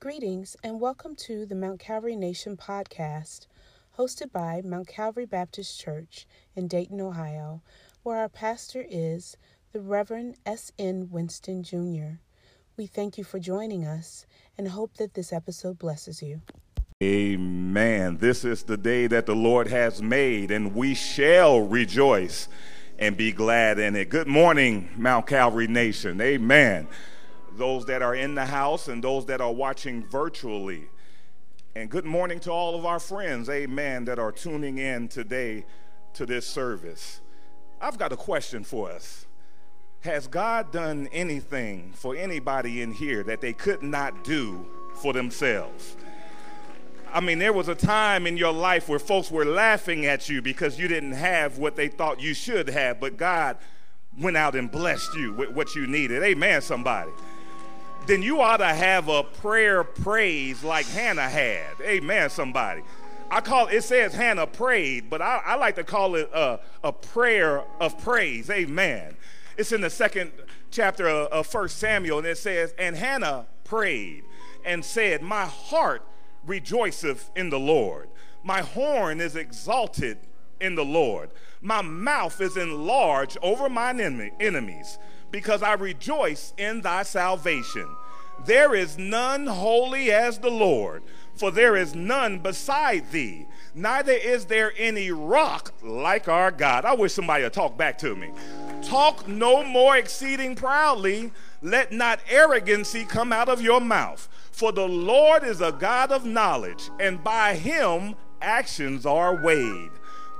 Greetings and welcome to the Mount Calvary Nation podcast, hosted by Mount Calvary Baptist Church in Dayton, Ohio, where our pastor is the Reverend S.N. Winston Jr. We thank you for joining us and hope that this episode blesses you. Amen. This is the day that the Lord has made, and we shall rejoice and be glad in it. Good morning, Mount Calvary Nation. Amen those that are in the house and those that are watching virtually. And good morning to all of our friends, amen, that are tuning in today to this service. I've got a question for us. Has God done anything for anybody in here that they could not do for themselves? I mean, there was a time in your life where folks were laughing at you because you didn't have what they thought you should have, but God went out and blessed you with what you needed. Amen, somebody then you ought to have a prayer praise like Hannah had. Amen, somebody. I call it says Hannah prayed, but I, I like to call it a, a prayer of praise. Amen. It's in the second chapter of First Samuel, and it says, And Hannah prayed and said, My heart rejoiceth in the Lord. My horn is exalted in the Lord. My mouth is enlarged over mine enemies because I rejoice in thy salvation. There is none holy as the Lord, for there is none beside thee, neither is there any rock like our God. I wish somebody would talk back to me. Talk no more exceeding proudly, let not arrogancy come out of your mouth. For the Lord is a God of knowledge, and by him actions are weighed.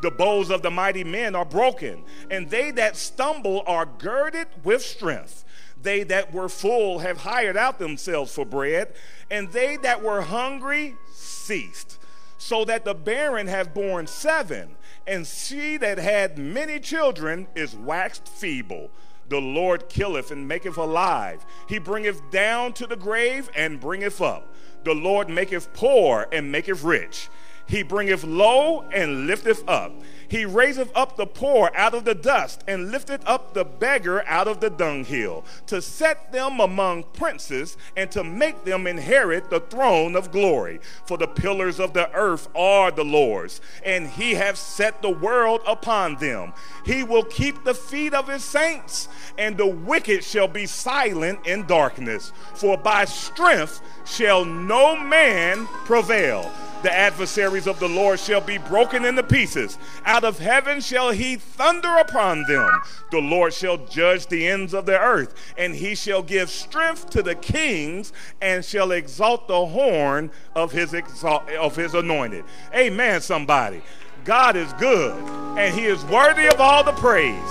The bows of the mighty men are broken, and they that stumble are girded with strength. They that were full have hired out themselves for bread, and they that were hungry ceased. So that the barren have borne seven, and she that had many children is waxed feeble. The Lord killeth and maketh alive. He bringeth down to the grave and bringeth up. The Lord maketh poor and maketh rich. He bringeth low and lifteth up. He raiseth up the poor out of the dust and lifteth up the beggar out of the dunghill, to set them among princes and to make them inherit the throne of glory. For the pillars of the earth are the Lord's, and he hath set the world upon them. He will keep the feet of his saints, and the wicked shall be silent in darkness. For by strength shall no man prevail. The adversaries of the Lord shall be broken into pieces. Out of heaven shall he thunder upon them. The Lord shall judge the ends of the earth, and he shall give strength to the kings and shall exalt the horn of his exalt, of his anointed. Amen somebody. God is good and he is worthy of all the praise.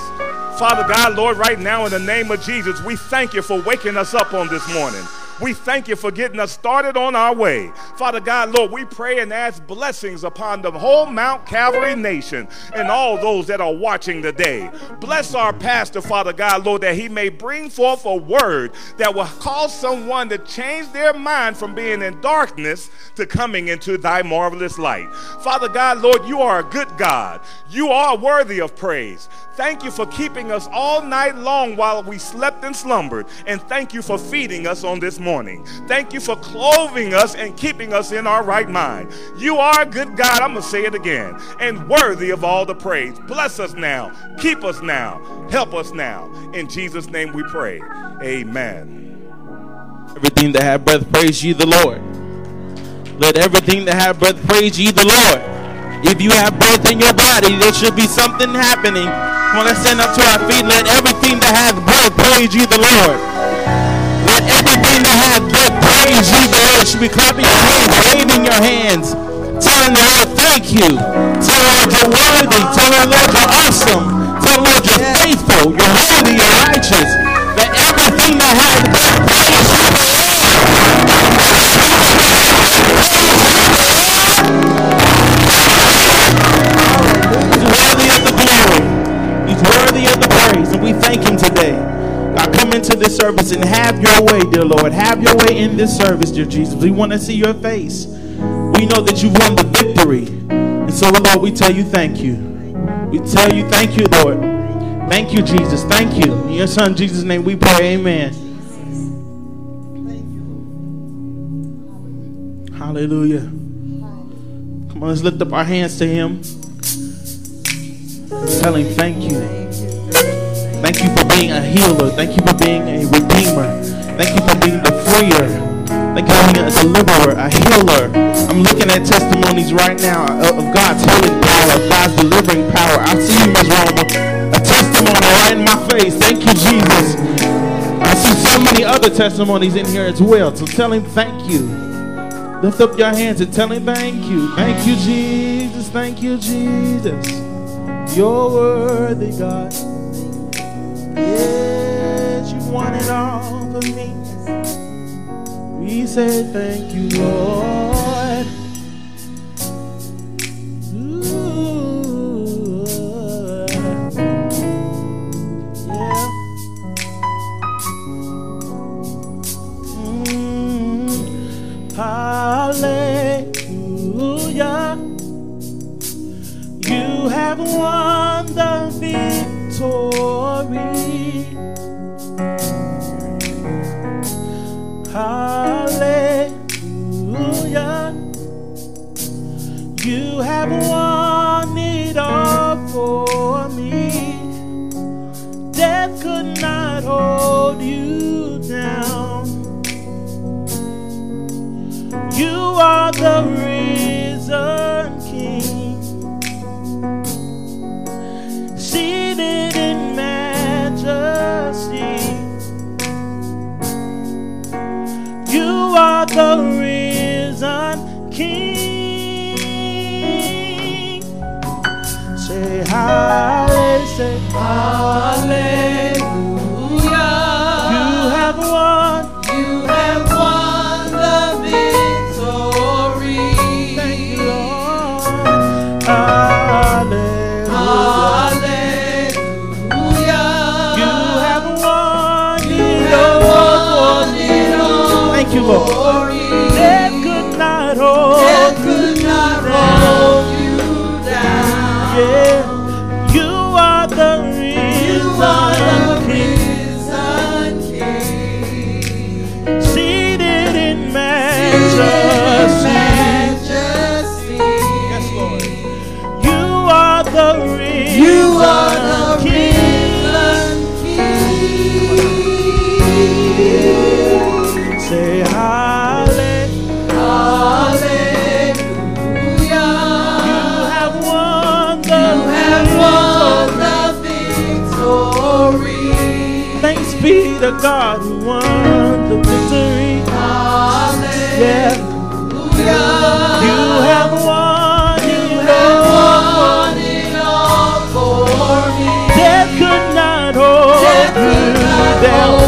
Father God, Lord, right now in the name of Jesus, we thank you for waking us up on this morning. We thank you for getting us started on our way. Father God, Lord, we pray and ask blessings upon the whole Mount Calvary nation and all those that are watching today. Bless our pastor, Father God, Lord, that he may bring forth a word that will cause someone to change their mind from being in darkness to coming into thy marvelous light. Father God, Lord, you are a good God. You are worthy of praise. Thank you for keeping us all night long while we slept and slumbered. And thank you for feeding us on this morning. Thank you for clothing us and keeping us in our right mind. You are a good God. I'm going to say it again. And worthy of all the praise. Bless us now. Keep us now. Help us now. In Jesus' name we pray. Amen. Everything that have breath, praise ye the Lord. Let everything that have breath, praise ye the Lord. If you have breath in your body, there should be something happening. Come on, let's stand up to our feet. Let everything that has breath praise ye the Lord. Everything that has breath praise you, the Lord. Should be clapping your hands, waving your hands, telling the Lord, thank you. Tell the Lord you're worthy. Tell the Lord you're awesome. Tell the Lord you're faithful. You're holy. You're righteous. Let everything that has breath praise you, the Lord. worthy of the praise, and we thank Him today. God, come into this service and have your way, dear Lord. Have your way in this service, dear Jesus. We want to see your face. We know that you've won the victory. And so, Lord, we tell you thank you. We tell you thank you, Lord. Thank you, Jesus. Thank you. In your son, Jesus' name, we pray. Amen. Hallelujah. Come on, let's lift up our hands to Him. Tell Him thank you. Thank you for being a healer. Thank you for being a redeemer. Thank you for being the freer. Thank you for being a deliverer, a healer. I'm looking at testimonies right now of God's healing power, of God's delivering power. I see you, Ms. Roma. A testimony right in my face. Thank you, Jesus. I see so many other testimonies in here as well. So tell him thank you. Lift up your hands and tell him thank you. Thank you, Jesus. Thank you, Jesus. You're worthy, God. It all for me. We say thank you, Lord. To God who won the victory. Yeah. Hallelujah. You have won You have won it all for me. Death could not hold you down.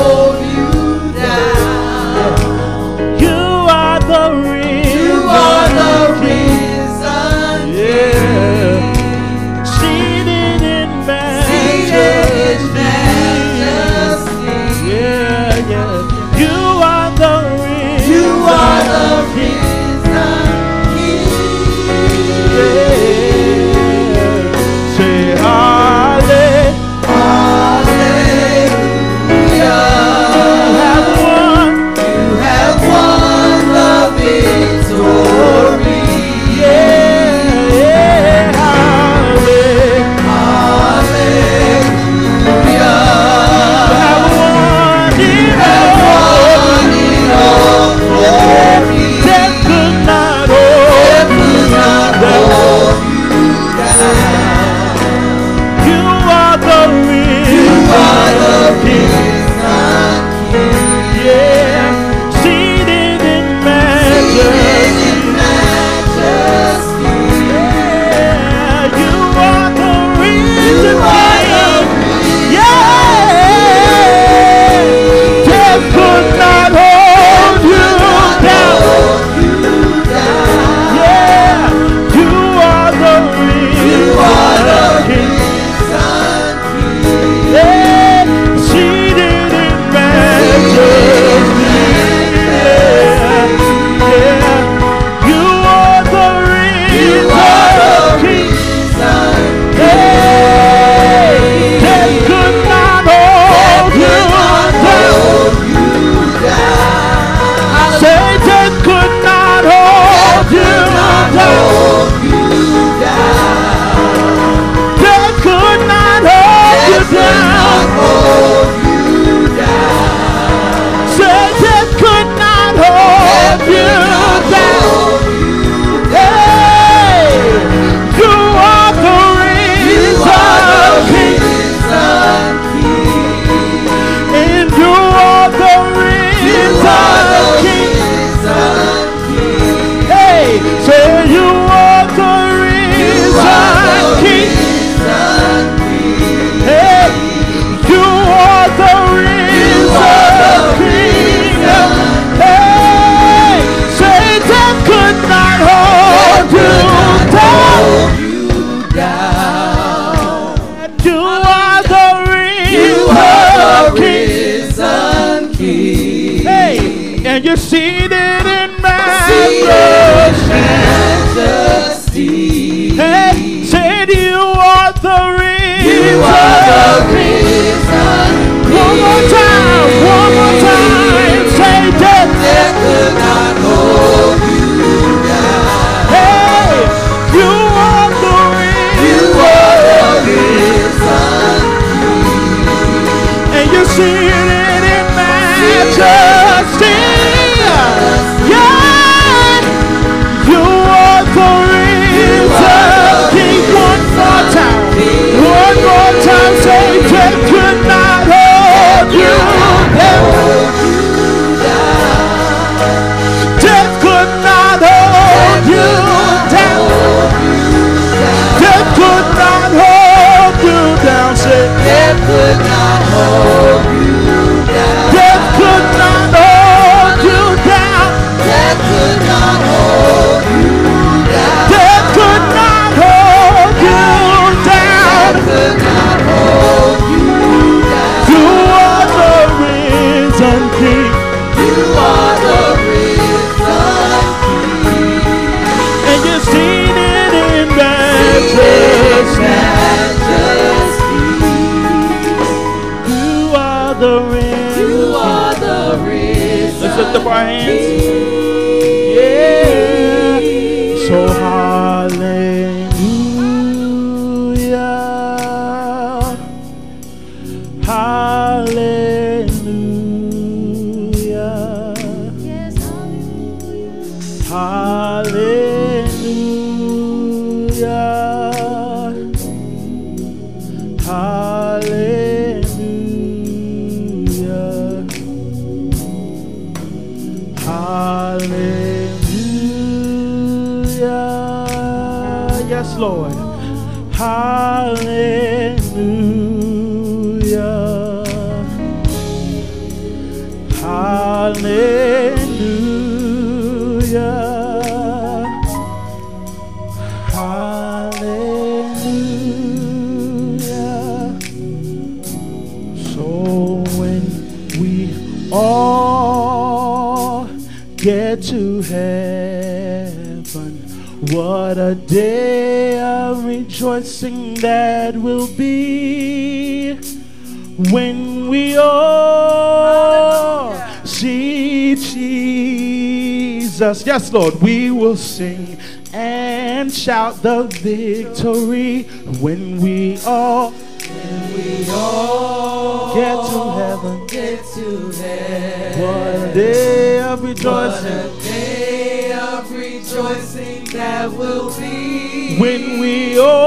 Yes, Lord, we will sing and shout the victory when we all We all get to heaven. get to heaven. What a day of What a day of rejoicing that will be when we all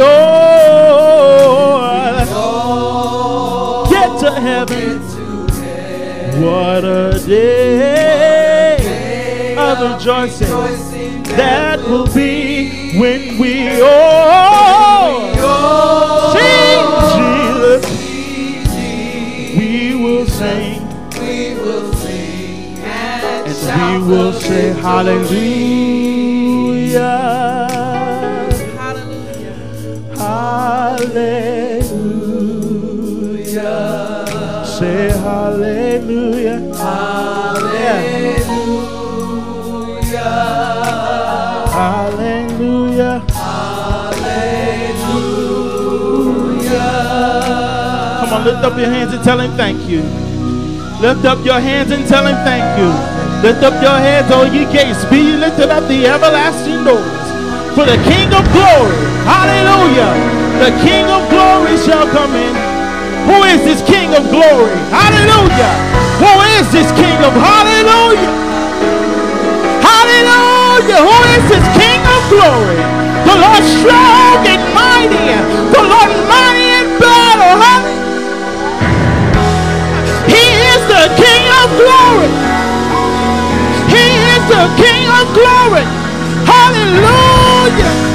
when we all all get to heaven. get to heaven. What a day of rejoicing that will be when we all see Jesus. We will sing We will sing and we will say hallelujah. Come on, lift up your hands and tell him thank you. Lift up your hands and tell him thank you. Lift up your heads, all ye gates. Be lifted up the everlasting doors. For the King of glory, hallelujah, the King of glory shall come in. Who is this King of glory? Hallelujah. Who is this King of hallelujah? Hallelujah. Who is this King of glory? The Lord strong and mighty. The Lord mighty in battle. Huh? The King of glory. He is the King of glory. Hallelujah.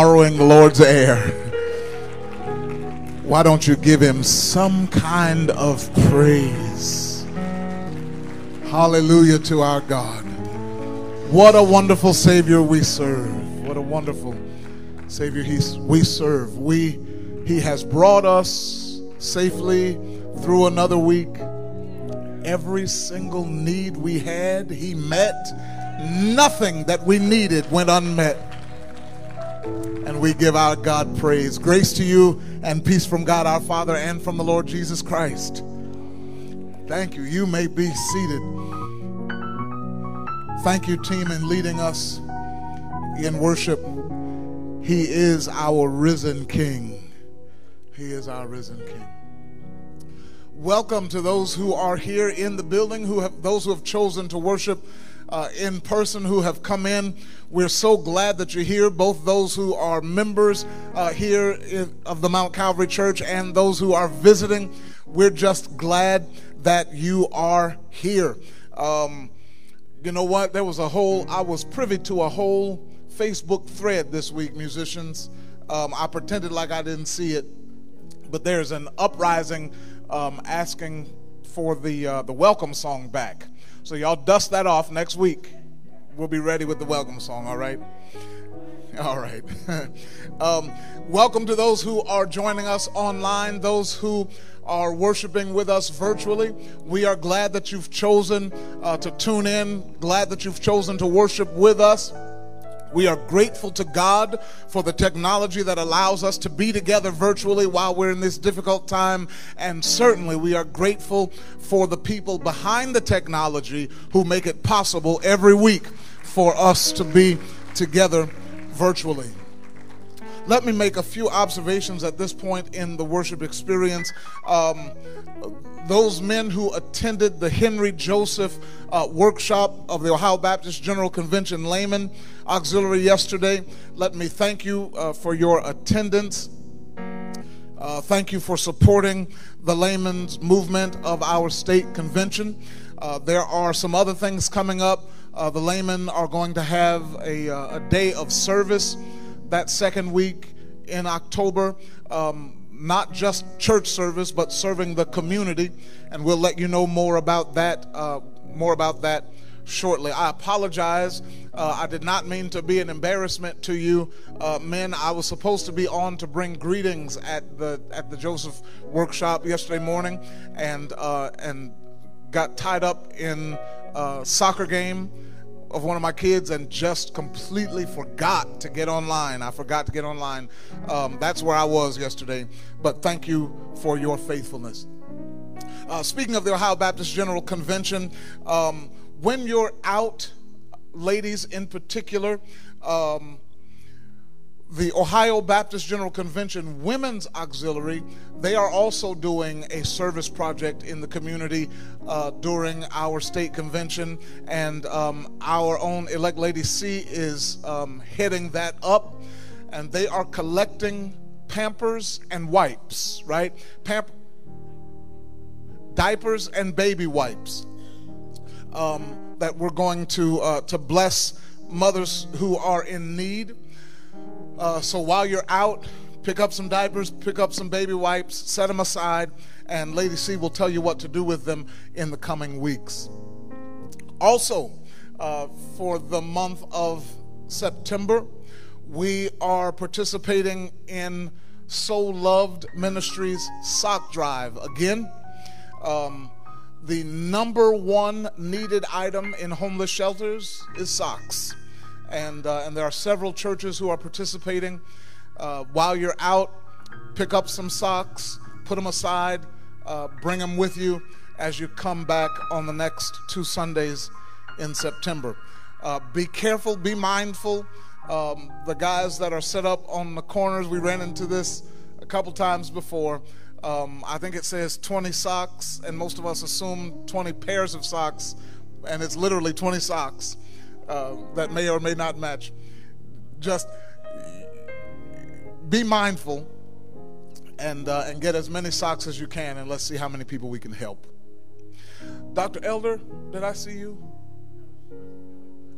Borrowing the Lord's air. Why don't you give him some kind of praise? Hallelujah to our God. What a wonderful Savior we serve. What a wonderful Savior he, we serve. We, he has brought us safely through another week. Every single need we had, He met. Nothing that we needed went unmet. And we give our God praise. Grace to you and peace from God our Father and from the Lord Jesus Christ. Thank you. You may be seated. Thank you, team, in leading us in worship. He is our risen King. He is our risen King. Welcome to those who are here in the building, who have those who have chosen to worship uh, in person, who have come in. We're so glad that you're here. Both those who are members uh, here in, of the Mount Calvary Church and those who are visiting. We're just glad that you are here. Um, you know what? There was a whole, I was privy to a whole Facebook thread this week, musicians. Um, I pretended like I didn't see it, but there's an uprising um, asking for the, uh, the welcome song back. So y'all dust that off next week. We'll be ready with the welcome song, all right? All right. um, welcome to those who are joining us online, those who are worshiping with us virtually. We are glad that you've chosen uh, to tune in, glad that you've chosen to worship with us. We are grateful to God for the technology that allows us to be together virtually while we're in this difficult time. And certainly we are grateful for the people behind the technology who make it possible every week for us to be together virtually. Let me make a few observations at this point in the worship experience. Um, those men who attended the Henry Joseph uh, workshop of the Ohio Baptist General Convention Layman Auxiliary yesterday, let me thank you uh, for your attendance. Uh, thank you for supporting the layman's movement of our state convention. Uh, there are some other things coming up. Uh, the laymen are going to have a, uh, a day of service that second week in October. Um, not just church service, but serving the community, and we'll let you know more about that. Uh, more about that shortly. I apologize. Uh, I did not mean to be an embarrassment to you, uh, men. I was supposed to be on to bring greetings at the at the Joseph workshop yesterday morning, and uh, and got tied up in a soccer game of one of my kids and just completely forgot to get online. I forgot to get online. Um, that's where I was yesterday. But thank you for your faithfulness. Uh, speaking of the Ohio Baptist General Convention, um, when you're out, ladies in particular, um, the Ohio Baptist General Convention Women's Auxiliary, they are also doing a service project in the community uh, during our state convention. And um, our own elect Lady C is um, heading that up. And they are collecting pampers and wipes, right? Pamp- diapers and baby wipes um, that we're going to, uh, to bless mothers who are in need. Uh, so while you're out, pick up some diapers, pick up some baby wipes, set them aside, and Lady C will tell you what to do with them in the coming weeks. Also, uh, for the month of September, we are participating in So Loved Ministries Sock Drive. Again, um, the number one needed item in homeless shelters is socks and uh, and there are several churches who are participating. Uh, while you're out, pick up some socks, put them aside, uh, bring them with you as you come back on the next two Sundays in September. Uh, be careful, be mindful. Um, the guys that are set up on the corners, we ran into this a couple times before. Um, I think it says 20 socks, and most of us assume 20 pairs of socks, and it's literally 20 socks uh, that may or may not match. Just be mindful and, uh, and get as many socks as you can, and let's see how many people we can help. Dr. Elder, did I see you?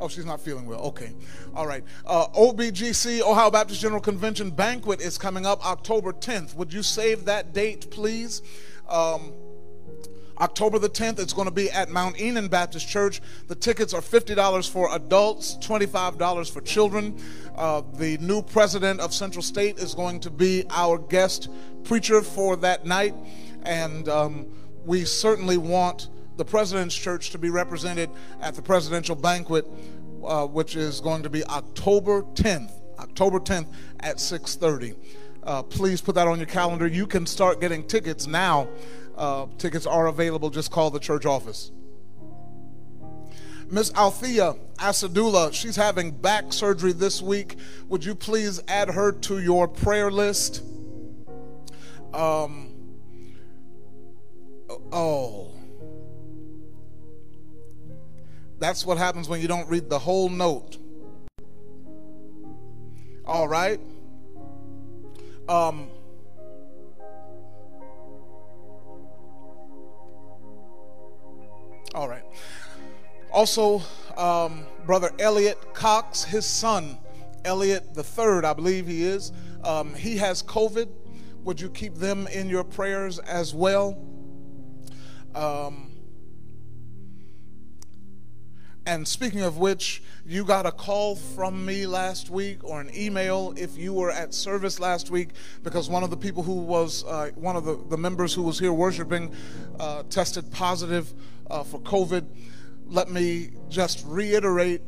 Oh, she's not feeling well. Okay. All right. Uh, OBGC, Ohio Baptist General Convention banquet is coming up October 10th. Would you save that date, please? Um, October the 10th, it's going to be at Mount Enon Baptist Church. The tickets are $50 for adults, $25 for children. Uh, the new president of Central State is going to be our guest preacher for that night. And um, we certainly want the President's Church to be represented at the presidential banquet, uh, which is going to be October 10th. October 10th at 6:30. Uh, please put that on your calendar. You can start getting tickets now. Uh, tickets are available. Just call the church office. Miss Althea Asadula, she's having back surgery this week. Would you please add her to your prayer list? Um, oh. That's what happens when you don't read the whole note. All right. Um, all right. Also, um, Brother Elliot Cox, his son, Elliot the third, I believe he is. Um, he has COVID. Would you keep them in your prayers as well? Um, and speaking of which, you got a call from me last week or an email if you were at service last week because one of the people who was, uh, one of the, the members who was here worshiping uh, tested positive uh, for COVID. Let me just reiterate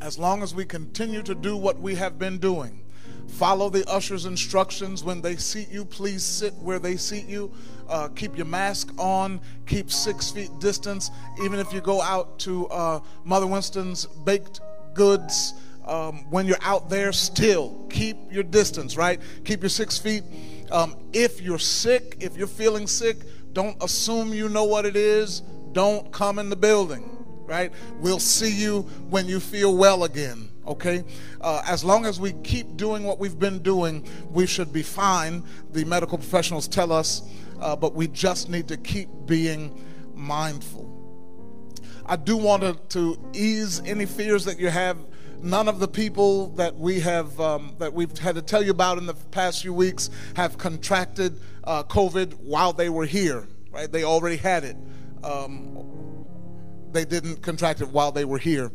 as long as we continue to do what we have been doing, Follow the usher's instructions when they seat you. Please sit where they seat you. Uh, keep your mask on. Keep six feet distance. Even if you go out to uh, Mother Winston's baked goods, um, when you're out there, still keep your distance, right? Keep your six feet. Um, if you're sick, if you're feeling sick, don't assume you know what it is. Don't come in the building, right? We'll see you when you feel well again okay? Uh, as long as we keep doing what we've been doing, we should be fine. The medical professionals tell us, uh, but we just need to keep being mindful. I do want to, ease any fears that you have. None of the people that we have um, that we've had to tell you about in the past few weeks have contracted uh, COVID while they were here. Right? They already had it. Um, they didn't contract it while they were here.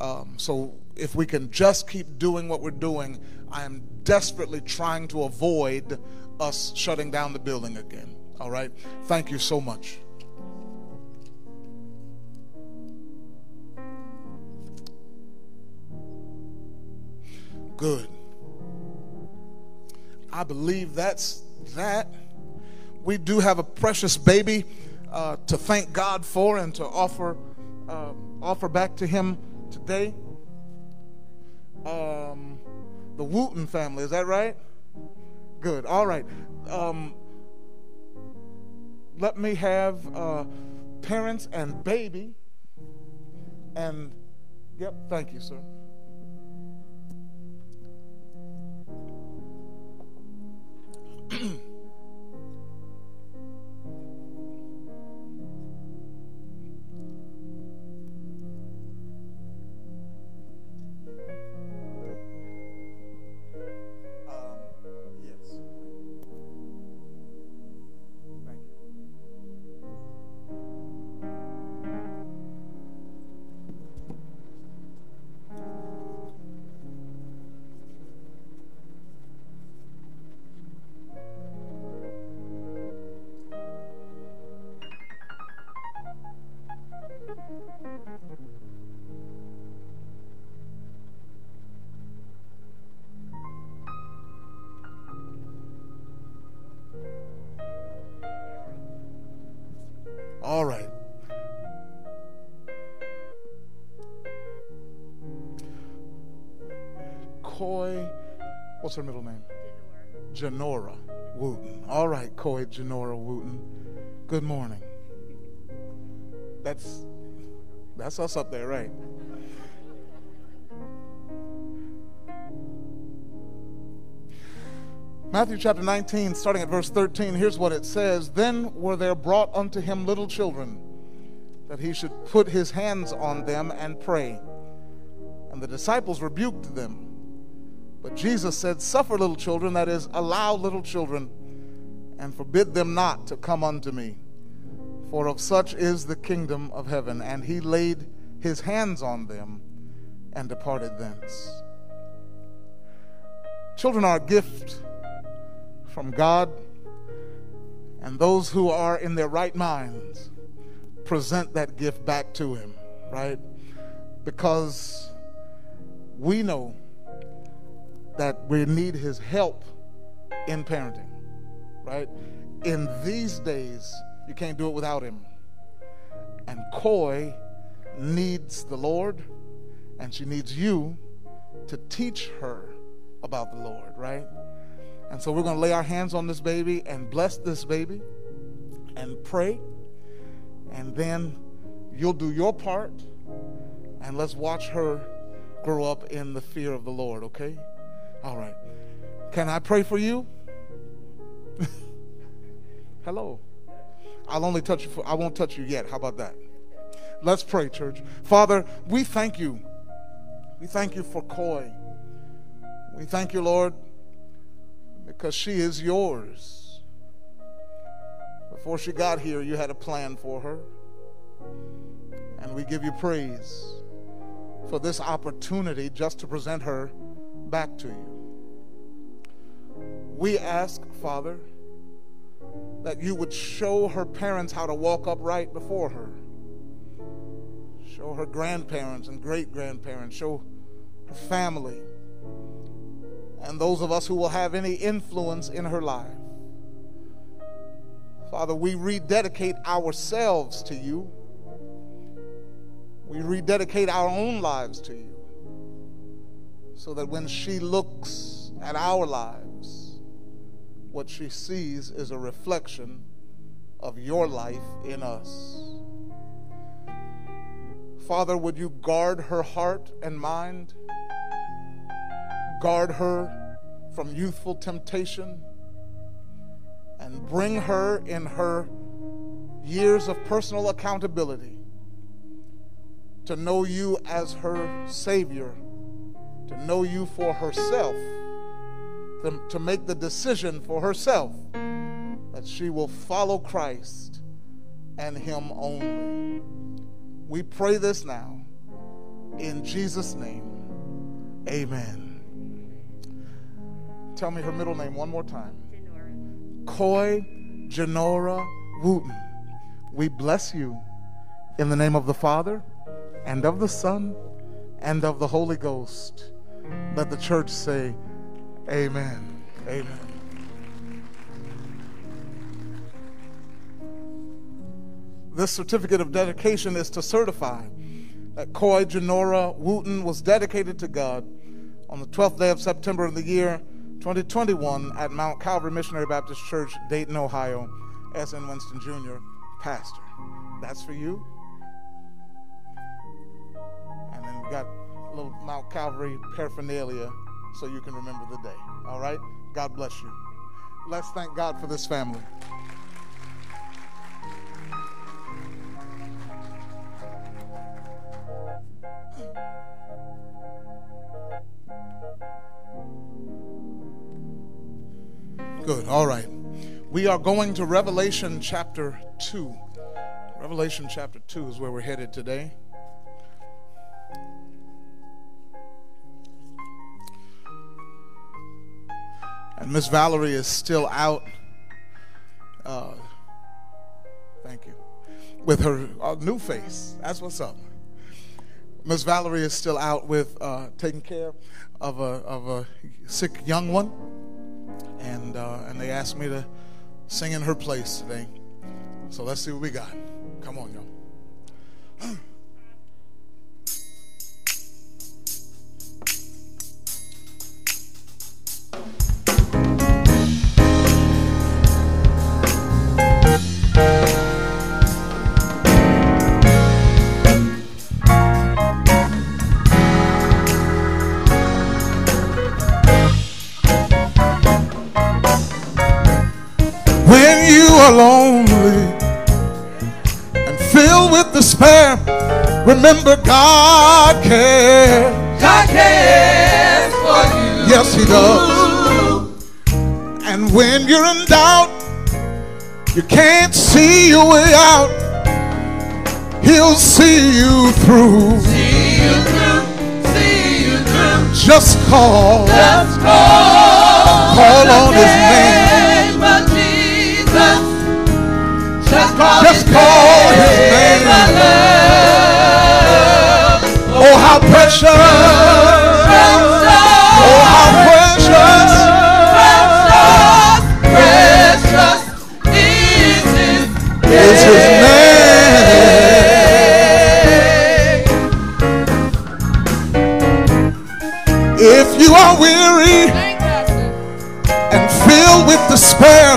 Um, so if we can just keep doing what we're doing, I am desperately trying to avoid us shutting down the building again. All right? Thank you so much. Good. I believe that's that. We do have a precious baby uh, to thank God for and to offer uh, offer back to Him today um, the Wooten family. Is that right? Good. All right. Um, let me have uh, parents and baby. And, yep, thank you, sir. what's her middle name? Janora Wooten. All right, Koi Janora Wooten. Good morning. That's that's us up there, right? Matthew chapter 19, starting at verse 13, here's what it says Then were there brought unto him little children, that he should put his hands on them and pray. And the disciples rebuked them. But Jesus said, Suffer little children, that is, allow little children, and forbid them not to come unto me. For of such is the kingdom of heaven. And he laid his hands on them and departed thence. Children are a gift from God, and those who are in their right minds present that gift back to Him, right? Because we know that we need His help in parenting, right? In these days, you can't do it without Him. And Koi needs the Lord, and she needs you to teach her about the Lord, right? And so we're going to lay our hands on this baby and bless this baby and pray. And then you'll do your part. And let's watch her grow up in the fear of the Lord, okay? All right. Can I pray for you? Hello. I'll only touch you for, I won't touch you yet. How about that? Let's pray, church. Father, we thank you. We thank you for Koi. We thank you, Lord, because she is yours. Before she got here, you had a plan for her. And we give you praise for this opportunity just to present her back to you. We ask, Father, that you would show her parents how to walk upright before her. Show her grandparents and great grandparents. Show her family and those of us who will have any influence in her life. Father, we rededicate ourselves to you. We rededicate our own lives to you so that when she looks at our lives, what she sees is a reflection of your life in us. Father, would you guard her heart and mind? Guard her from youthful temptation and bring her in her years of personal accountability to know you as her Savior, to know you for herself, to, to make the decision for herself that she will follow Christ and Him only. We pray this now in Jesus' name. Amen. Tell me her middle name one more time. Janora. Koi Janora Wooten. We bless you in the name of the Father and of the Son and of the Holy Ghost. Let the church say, Amen. Amen. This certificate of dedication is to certify that Koi Janora Wooten was dedicated to God on the 12th day of September of the year 2021 at Mount Calvary Missionary Baptist Church, Dayton, Ohio, S.N. Winston Jr., pastor. That's for you. And then we got a little Mount Calvary paraphernalia so you can remember the day. All right? God bless you. Let's thank God for this family. Good. All right. We are going to Revelation chapter 2. Revelation chapter 2 is where we're headed today. And Miss Valerie is still out. Uh, thank you. With her uh, new face. That's what's up. Miss Valerie is still out with uh, taking care of a, of a sick young one and uh, and they asked me to sing in her place today. So let's see what we got. Come on, y'all. and God with despair, remember Yes, He does. And when you're in doubt, you can't see your way out. He'll see you through. See you through, see you through. Just call, Just call, call on his name. name Jesus. Just call Just his call his name name. alone. Oh, how precious! Oh, how precious! Precious, precious is his Is his name. If you are weary and filled with despair,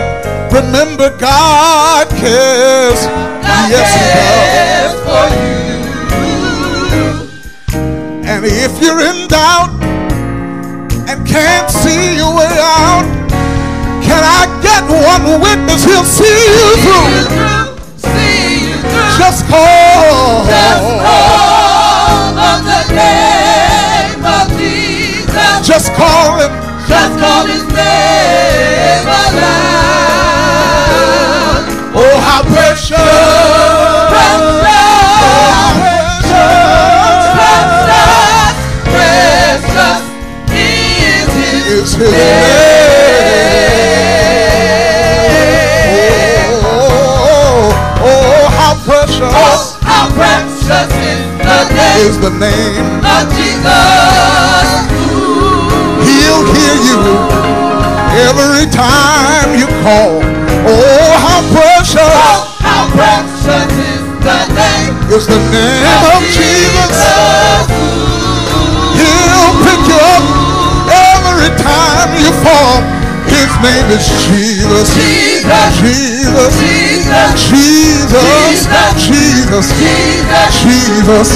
remember God cares. Yes, He does. for you. And if you're in doubt and can't see your way out, can I get one witness? He'll see you See through. you through, see you through. Just call. Just call on the name of Jesus. Just call him. Just call his name aloud. Oh, how. Precious, name is Jesus. Jesus. Jesus. Jesus. Jesus. Jesus. Jesus. Jesus.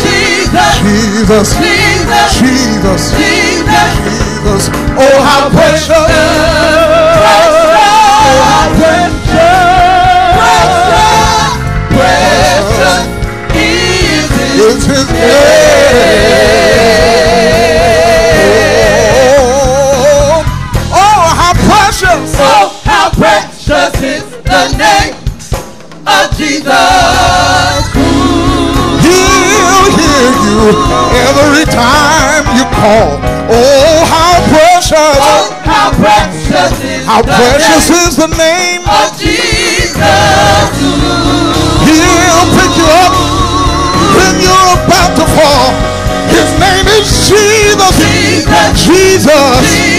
Jesus. Jesus. Jesus. Jesus. Oh, how precious. Precious, precious is his name. Precious is the name of Jesus. He'll hear you every time you call. Oh, how precious. Oh, how precious is How the precious name is the name. of Jesus. He'll pick you up when you're about to fall. His name is Jesus. Jesus. Jesus.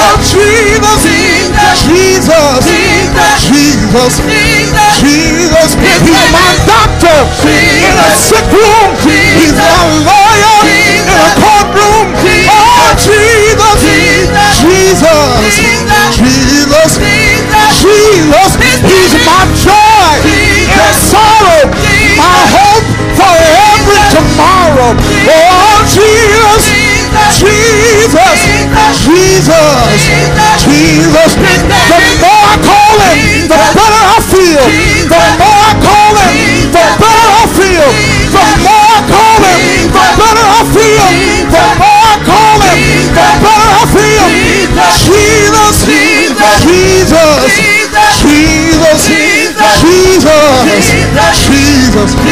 Oh, Jesus. Jesus. Jesus. Jesus. He's my doctor in a sick room. He's my lawyer in a courtroom. Oh, Jesus. Jesus. Jesus. Jesus. He's my joy Jesus. Jesus. The more I call him, the better I feel. The more I call him, the better I feel. The more I call him, the better I feel. The more I call him, the better I feel. Jesus. Jesus. Jesus. Jesus. Jesus. Jesus. Jesus.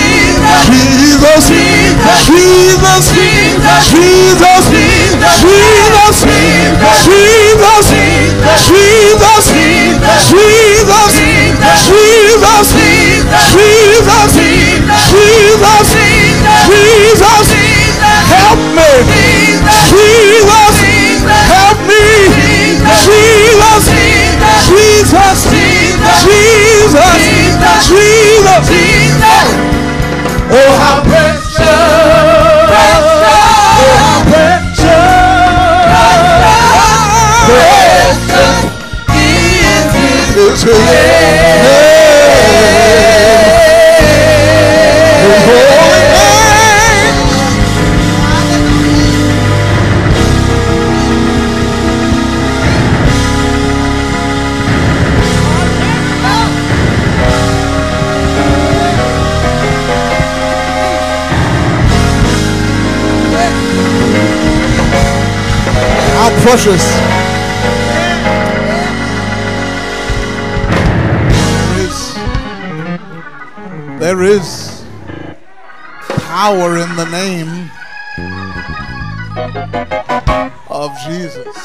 Jesus. Jesus. Precious. There is, power in the name of Jesus.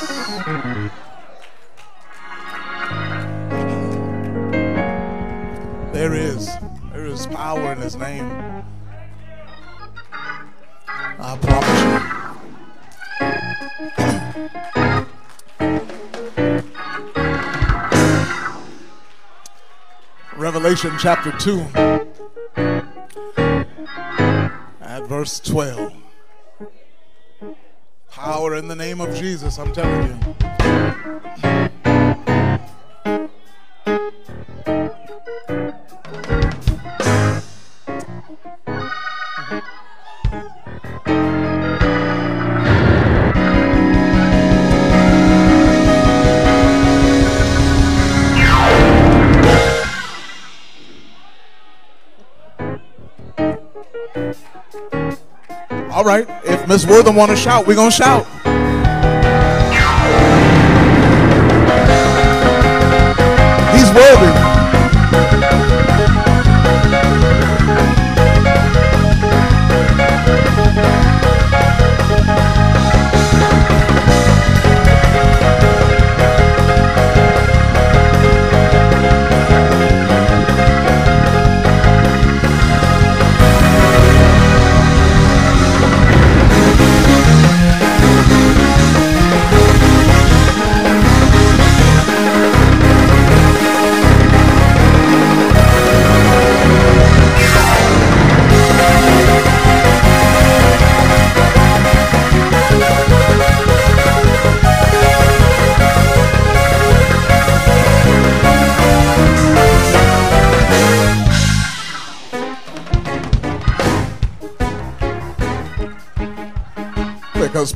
There is. There is power in his name. I promise you. Revelation chapter 2 verse 12. Power in the name of Jesus, I'm telling you. All right, if Miss Wortham want to shout, we're going to shout. He's worthy.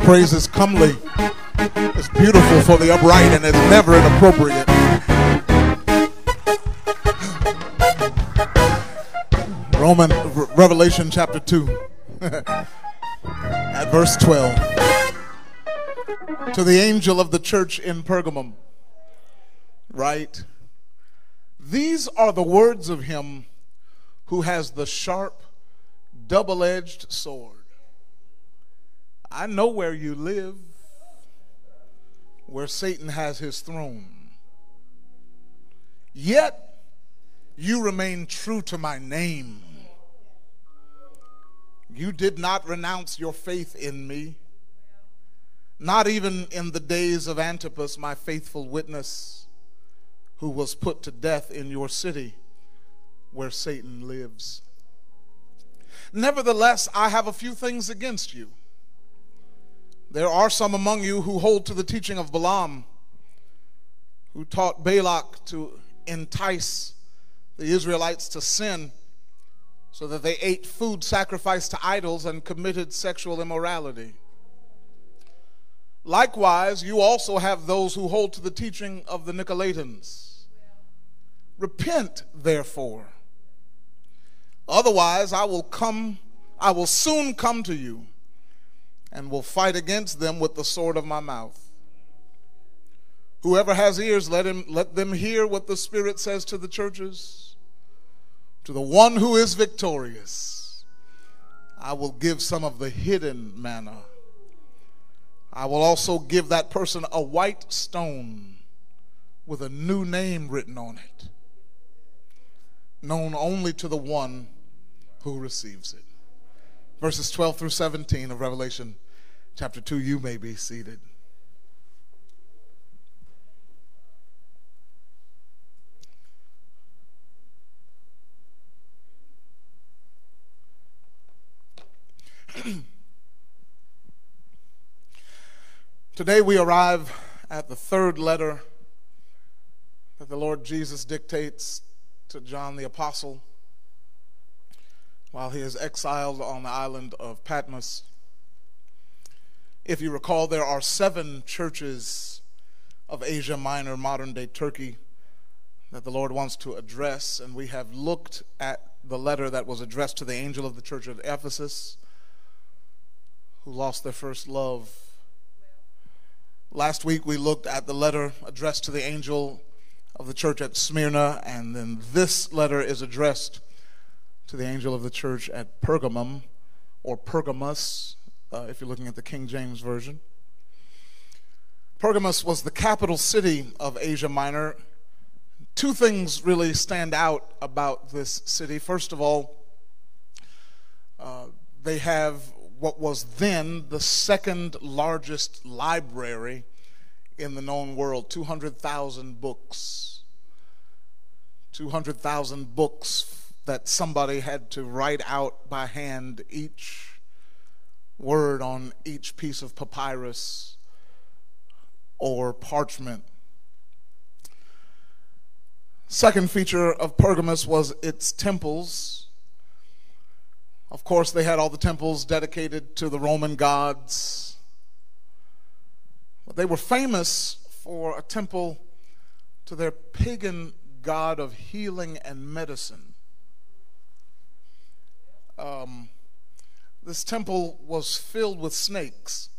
Praise is comely, it's beautiful for the upright, and it's never inappropriate. Roman Re- Revelation chapter 2 at verse 12 to the angel of the church in Pergamum write these are the words of him who has the sharp double-edged sword I know where you live where Satan has his throne yet you remain true to my name you did not renounce your faith in me, not even in the days of Antipas, my faithful witness, who was put to death in your city where Satan lives. Nevertheless, I have a few things against you. There are some among you who hold to the teaching of Balaam, who taught Balak to entice the Israelites to sin so that they ate food sacrificed to idols and committed sexual immorality. Likewise, you also have those who hold to the teaching of the Nicolaitans. Repent, therefore. Otherwise, I will come, I will soon come to you and will fight against them with the sword of my mouth. Whoever has ears, let him let them hear what the Spirit says to the churches. To the one who is victorious, I will give some of the hidden manna. I will also give that person a white stone with a new name written on it, known only to the one who receives it. Verses 12 through 17 of Revelation chapter 2. You may be seated. Today we arrive at the third letter that the Lord Jesus dictates to John the Apostle while he is exiled on the island of Patmos. If you recall, there are seven churches of Asia Minor, modern day Turkey, that the Lord wants to address, and we have looked at the letter that was addressed to the angel of the church of Ephesus, who lost their first love. Last week we looked at the letter addressed to the angel of the church at Smyrna, and then this letter is addressed to the angel of the church at Pergamum, or Pergamos, uh, if you're looking at the King James Version. Pergamos was the capital city of Asia Minor. Two things really stand out about this city. First of all, uh, they have what was then the second largest library in the known world 200,000 books. 200,000 books that somebody had to write out by hand each word on each piece of papyrus or parchment. Second feature of Pergamos was its temples. Of course, they had all the temples dedicated to the Roman gods. But they were famous for a temple to their pagan god of healing and medicine. Um, this temple was filled with snakes.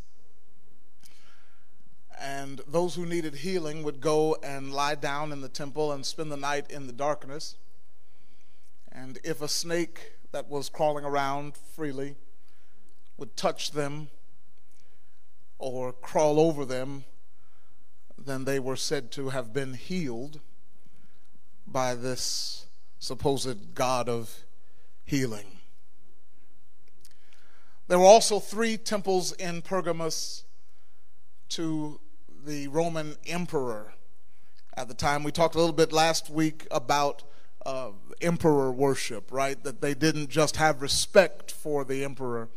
And those who needed healing would go and lie down in the temple and spend the night in the darkness. And if a snake that was crawling around freely would touch them or crawl over them, then they were said to have been healed by this supposed God of healing. There were also three temples in Pergamos to the Roman emperor at the time. We talked a little bit last week about uh, emperor worship, right? That they didn't just have respect for the emperor,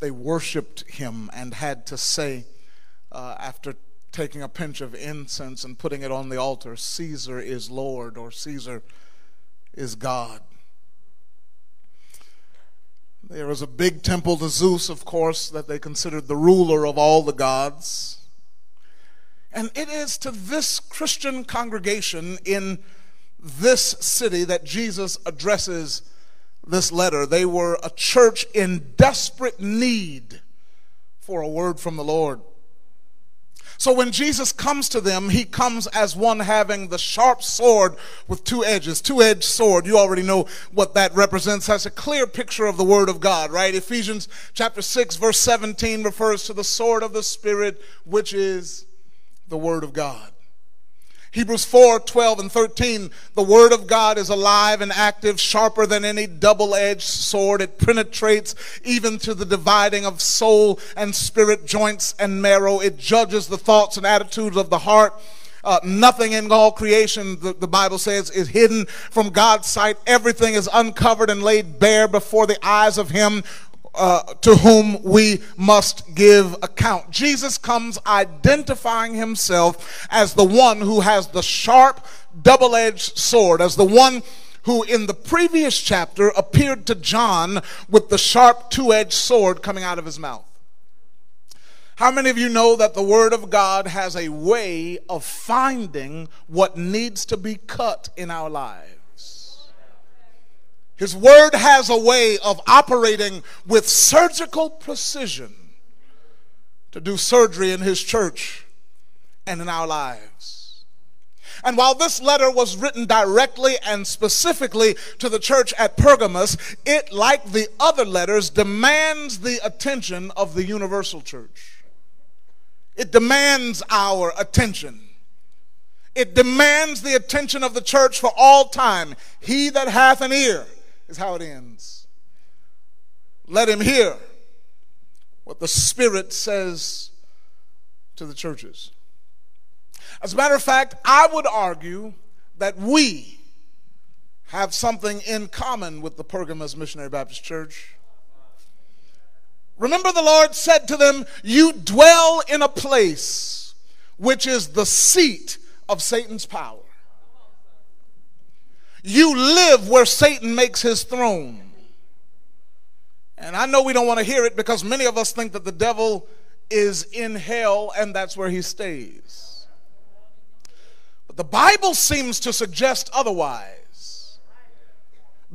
they worshiped him and had to say, uh, after taking a pinch of incense and putting it on the altar, Caesar is Lord or Caesar is God. There was a big temple to Zeus, of course, that they considered the ruler of all the gods. And it is to this Christian congregation in this city that Jesus addresses this letter. They were a church in desperate need for a word from the Lord. So when Jesus comes to them, he comes as one having the sharp sword with two edges, two edged sword. You already know what that represents. That's a clear picture of the word of God, right? Ephesians chapter 6 verse 17 refers to the sword of the Spirit, which is the word of God. Hebrews 4 12 and 13. The word of God is alive and active, sharper than any double edged sword. It penetrates even to the dividing of soul and spirit, joints and marrow. It judges the thoughts and attitudes of the heart. Uh, nothing in all creation, the, the Bible says, is hidden from God's sight. Everything is uncovered and laid bare before the eyes of Him uh, to whom we must give account. Jesus comes identifying himself as the one who has the sharp, double edged sword, as the one who in the previous chapter appeared to John with the sharp, two edged sword coming out of his mouth. How many of you know that the Word of God has a way of finding what needs to be cut in our lives? His word has a way of operating with surgical precision to do surgery in his church and in our lives. And while this letter was written directly and specifically to the church at Pergamos, it, like the other letters, demands the attention of the universal church. It demands our attention. It demands the attention of the church for all time. He that hath an ear, is how it ends. Let him hear what the Spirit says to the churches. As a matter of fact, I would argue that we have something in common with the Pergamos Missionary Baptist Church. Remember, the Lord said to them, You dwell in a place which is the seat of Satan's power. You live where Satan makes his throne. And I know we don't want to hear it because many of us think that the devil is in hell and that's where he stays. But the Bible seems to suggest otherwise.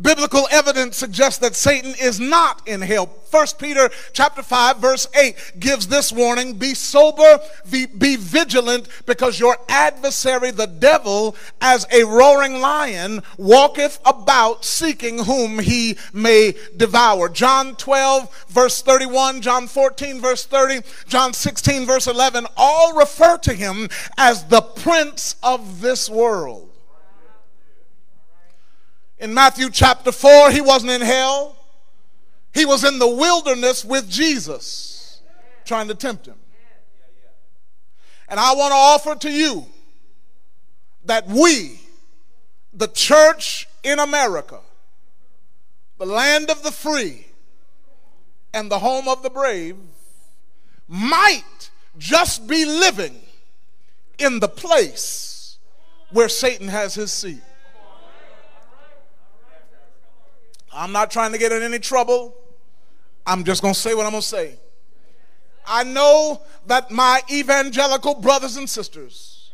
Biblical evidence suggests that Satan is not in hell. 1 Peter chapter 5 verse 8 gives this warning, be sober, be, be, vigilant because your adversary the devil as a roaring lion walketh about seeking whom he may devour. John 12 verse 31, John 14 verse 30, John 16 verse 11 all refer to him as the prince of this world. In Matthew chapter 4, he wasn't in hell. He was in the wilderness with Jesus, trying to tempt him. And I want to offer to you that we, the church in America, the land of the free, and the home of the brave, might just be living in the place where Satan has his seat. I'm not trying to get in any trouble. I'm just going to say what I'm going to say. I know that my evangelical brothers and sisters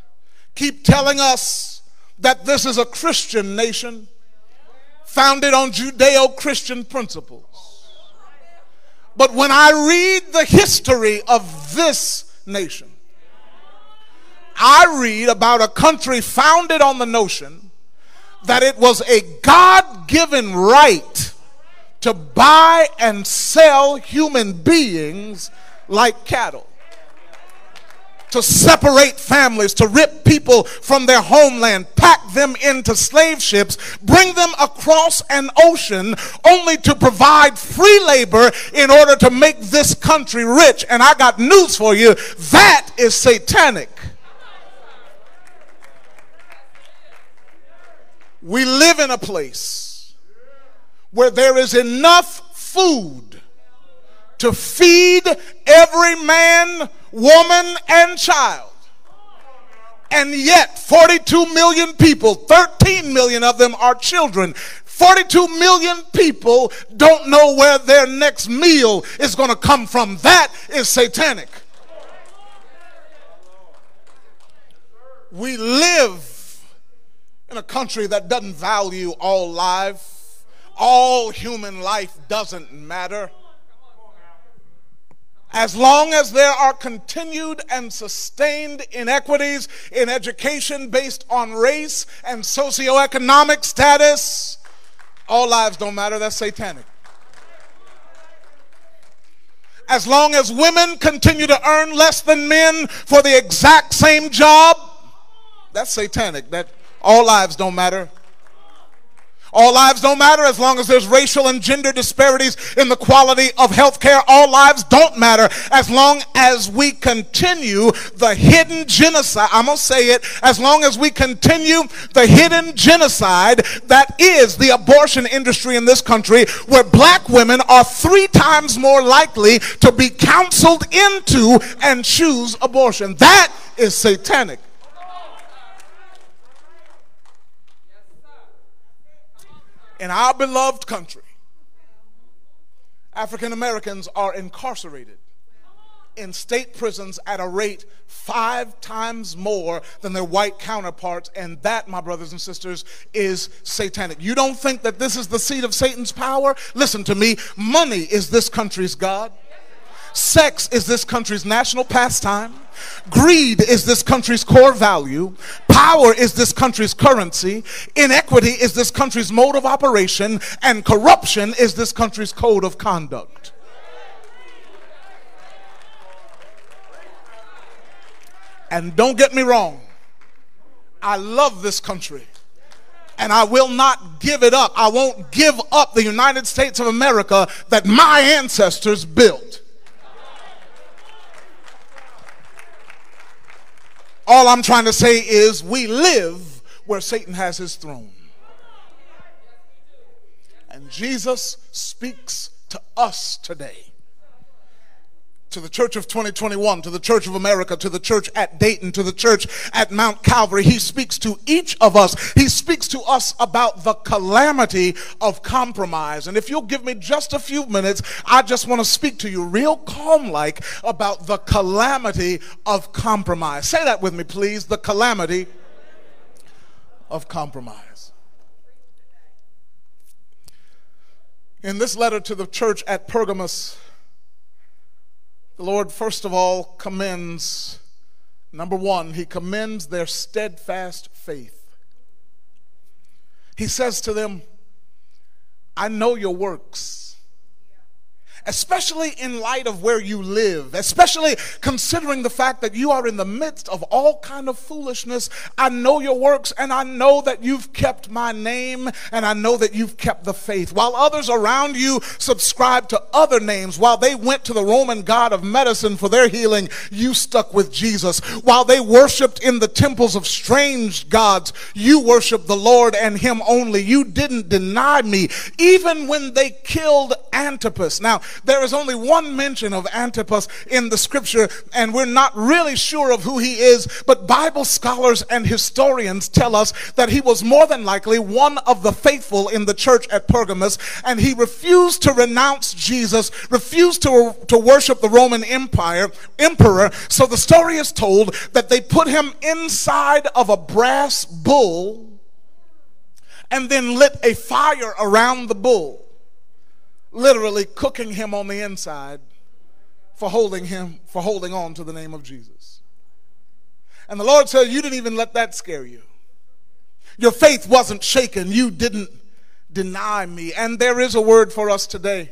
keep telling us that this is a Christian nation founded on Judeo Christian principles. But when I read the history of this nation, I read about a country founded on the notion that it was a God given right to buy and sell human beings like cattle. To separate families, to rip people from their homeland, pack them into slave ships, bring them across an ocean, only to provide free labor in order to make this country rich. And I got news for you that is satanic. We live in a place where there is enough food to feed every man, woman, and child. And yet, 42 million people, 13 million of them are children. 42 million people don't know where their next meal is going to come from. That is satanic. We live in a country that doesn't value all life, all human life doesn't matter. As long as there are continued and sustained inequities in education based on race and socioeconomic status, all lives don't matter. That's satanic. As long as women continue to earn less than men for the exact same job, that's satanic. That all lives don't matter. All lives don't matter as long as there's racial and gender disparities in the quality of health care. All lives don't matter as long as we continue the hidden genocide. I'm going to say it. As long as we continue the hidden genocide that is the abortion industry in this country, where black women are three times more likely to be counseled into and choose abortion. That is satanic. In our beloved country, African Americans are incarcerated in state prisons at a rate five times more than their white counterparts. And that, my brothers and sisters, is satanic. You don't think that this is the seat of Satan's power? Listen to me. Money is this country's God. Sex is this country's national pastime. Greed is this country's core value. Power is this country's currency. Inequity is this country's mode of operation. And corruption is this country's code of conduct. And don't get me wrong, I love this country. And I will not give it up. I won't give up the United States of America that my ancestors built. All I'm trying to say is we live where Satan has his throne. And Jesus speaks to us today. To the church of 2021, to the church of America, to the church at Dayton, to the church at Mount Calvary. He speaks to each of us. He speaks to us about the calamity of compromise. And if you'll give me just a few minutes, I just want to speak to you real calm like about the calamity of compromise. Say that with me, please. The calamity of compromise. In this letter to the church at Pergamos, the Lord, first of all, commends, number one, He commends their steadfast faith. He says to them, I know your works especially in light of where you live, especially considering the fact that you are in the midst of all kind of foolishness. I know your works and I know that you've kept my name and I know that you've kept the faith. While others around you subscribe to other names, while they went to the Roman god of medicine for their healing, you stuck with Jesus. While they worshiped in the temples of strange gods, you worshiped the Lord and him only. You didn't deny me even when they killed Antipas. Now, there is only one mention of Antipas in the scripture, and we're not really sure of who he is, but Bible scholars and historians tell us that he was more than likely one of the faithful in the church at Pergamos, and he refused to renounce Jesus, refused to, to worship the Roman Empire, emperor. So the story is told that they put him inside of a brass bull and then lit a fire around the bull literally cooking him on the inside for holding him, for holding on to the name of Jesus. And the Lord said, You didn't even let that scare you. Your faith wasn't shaken. You didn't deny me. And there is a word for us today.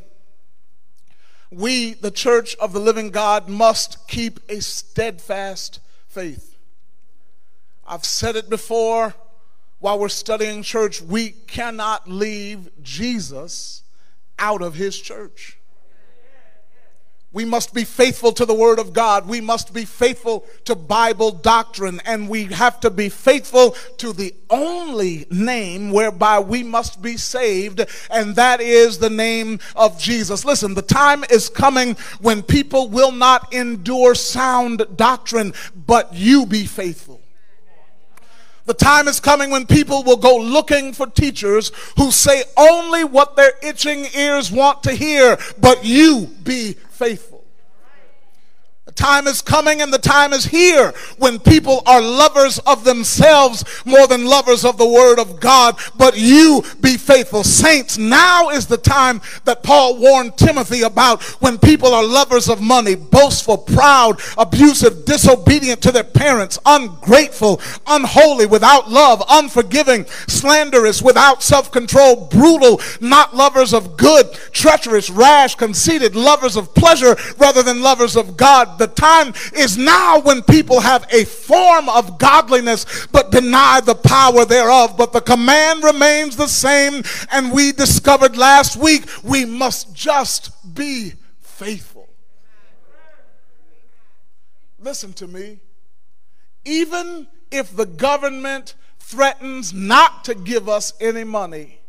We, the church of the living God, must keep a steadfast faith. I've said it before while we're studying church. We cannot leave Jesus out of his church. We must be faithful to the Word of God. We must be faithful to Bible doctrine. And we have to be faithful to the only name whereby we must be saved, and that is the name of Jesus. Listen, the time is coming when people will not endure sound doctrine, but you be faithful. The time is coming when people will go looking for teachers who say only what their itching ears want to hear, but you be faithful time is coming and the time is here when people are lovers of themselves more than lovers of the word of God. But you be faithful. Saints, now is the time that Paul warned Timothy about when people are lovers of money, boastful, proud, abusive, disobedient to their parents, ungrateful, unholy, without love, unforgiving, slanderous, without self control, brutal, not lovers of good, treacherous, rash, conceited, lovers of pleasure rather than lovers of God. The the time is now when people have a form of godliness but deny the power thereof. But the command remains the same. And we discovered last week we must just be faithful. Listen to me. Even if the government threatens not to give us any money,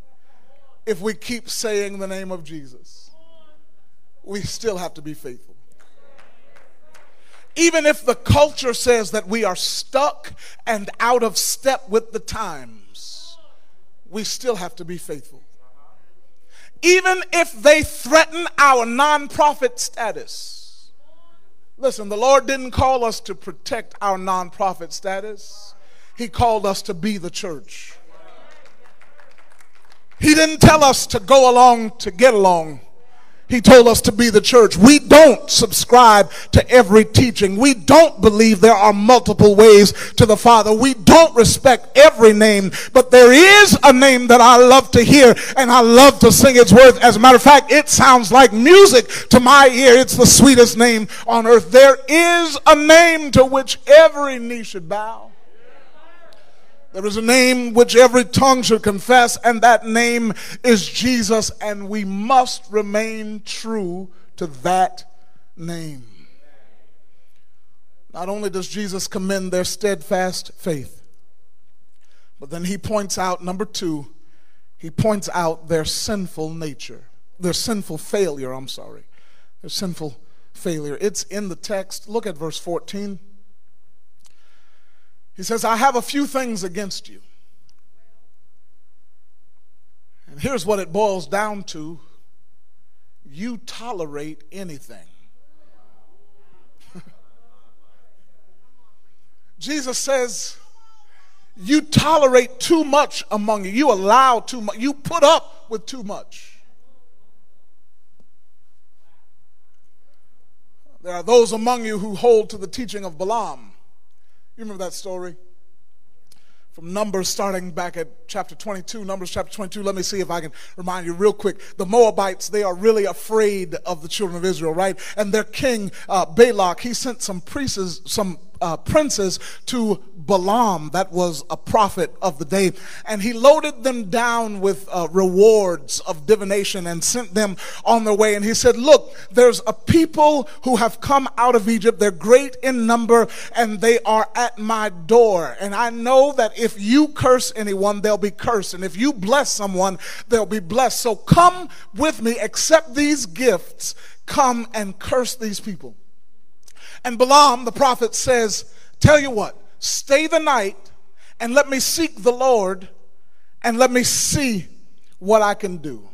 if we keep saying the name of Jesus, we still have to be faithful. Even if the culture says that we are stuck and out of step with the times, we still have to be faithful. Even if they threaten our nonprofit status. Listen, the Lord didn't call us to protect our nonprofit status, He called us to be the church. He didn't tell us to go along to get along. He told us to be the church. We don't subscribe to every teaching. We don't believe there are multiple ways to the Father. We don't respect every name, but there is a name that I love to hear and I love to sing its worth. As a matter of fact, it sounds like music to my ear. It's the sweetest name on earth. There is a name to which every knee should bow there is a name which every tongue should confess, and that name is Jesus, and we must remain true to that name. Not only does Jesus commend their steadfast faith, but then he points out, number two, he points out their sinful nature, their sinful failure, I'm sorry, their sinful failure. It's in the text. Look at verse 14. He says, I have a few things against you. And here's what it boils down to you tolerate anything. Jesus says, You tolerate too much among you. You allow too much. You put up with too much. There are those among you who hold to the teaching of Balaam. You remember that story? From Numbers, starting back at chapter 22, Numbers chapter 22. Let me see if I can remind you real quick. The Moabites, they are really afraid of the children of Israel, right? And their king, uh, Balak, he sent some priests, some uh, princes to Balaam, that was a prophet of the day, and he loaded them down with uh, rewards of divination and sent them on their way. And he said, Look, there's a people who have come out of Egypt. They're great in number and they are at my door. And I know that if you curse anyone, they'll be cursed. And if you bless someone, they'll be blessed. So come with me, accept these gifts, come and curse these people. And Balaam, the prophet, says, Tell you what, stay the night and let me seek the Lord and let me see what I can do.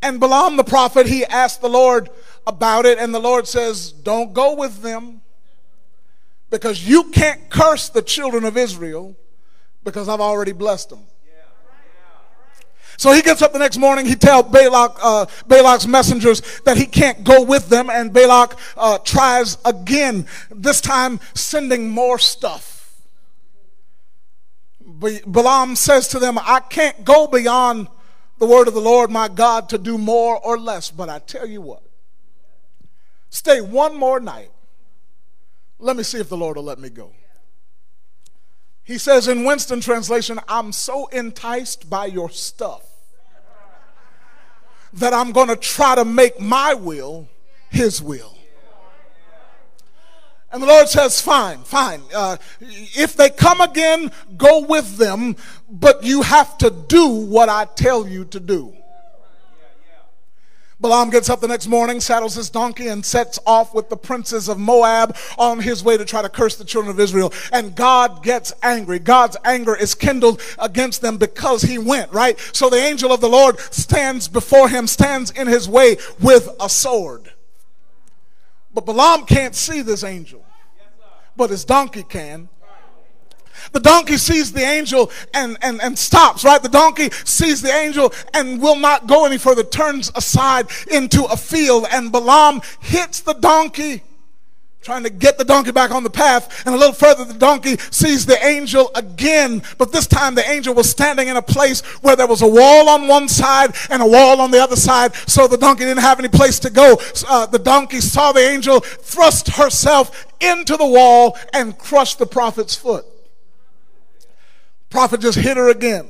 And Balaam, the prophet, he asked the Lord about it, and the Lord says, Don't go with them because you can't curse the children of Israel because I've already blessed them. So he gets up the next morning. He tells Balak, uh, Balak's messengers that he can't go with them, and Balak uh, tries again. This time, sending more stuff. Balaam says to them, "I can't go beyond the word of the Lord my God to do more or less, but I tell you what, stay one more night. Let me see if the Lord will let me go." He says in Winston translation, I'm so enticed by your stuff that I'm going to try to make my will his will. And the Lord says, Fine, fine. Uh, if they come again, go with them, but you have to do what I tell you to do. Balaam gets up the next morning, saddles his donkey, and sets off with the princes of Moab on his way to try to curse the children of Israel. And God gets angry. God's anger is kindled against them because he went, right? So the angel of the Lord stands before him, stands in his way with a sword. But Balaam can't see this angel, but his donkey can. The donkey sees the angel and, and, and stops, right? The donkey sees the angel and will not go any further, turns aside into a field, and Balaam hits the donkey trying to get the donkey back on the path. And a little further, the donkey sees the angel again. But this time, the angel was standing in a place where there was a wall on one side and a wall on the other side. So the donkey didn't have any place to go. Uh, the donkey saw the angel thrust herself into the wall and crush the prophet's foot. Prophet just hit her again.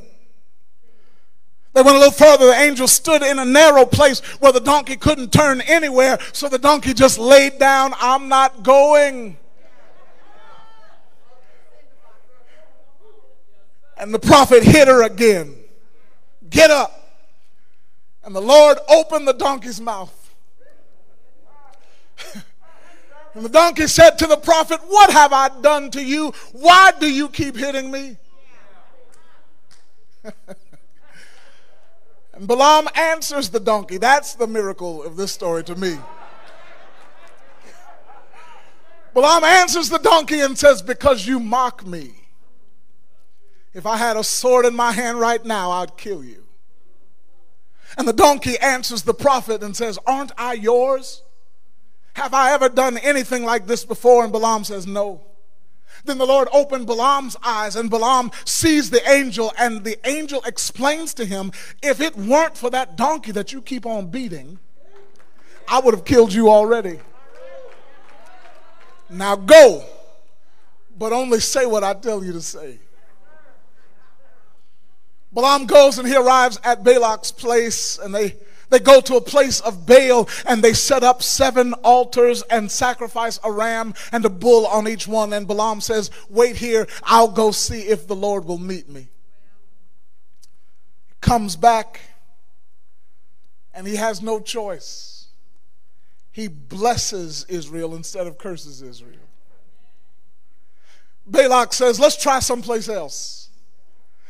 They went a little further. The angel stood in a narrow place where the donkey couldn't turn anywhere. So the donkey just laid down, I'm not going. And the prophet hit her again. Get up. And the Lord opened the donkey's mouth. and the donkey said to the prophet, What have I done to you? Why do you keep hitting me? And Balaam answers the donkey. That's the miracle of this story to me. Balaam answers the donkey and says, Because you mock me. If I had a sword in my hand right now, I'd kill you. And the donkey answers the prophet and says, Aren't I yours? Have I ever done anything like this before? And Balaam says, No. Then the Lord opened Balaam's eyes, and Balaam sees the angel, and the angel explains to him, If it weren't for that donkey that you keep on beating, I would have killed you already. Now go, but only say what I tell you to say. Balaam goes and he arrives at Balak's place, and they they go to a place of Baal and they set up seven altars and sacrifice a ram and a bull on each one. And Balaam says, Wait here, I'll go see if the Lord will meet me. Comes back and he has no choice. he blesses Israel instead of curses Israel. Balak says, let's try someplace else.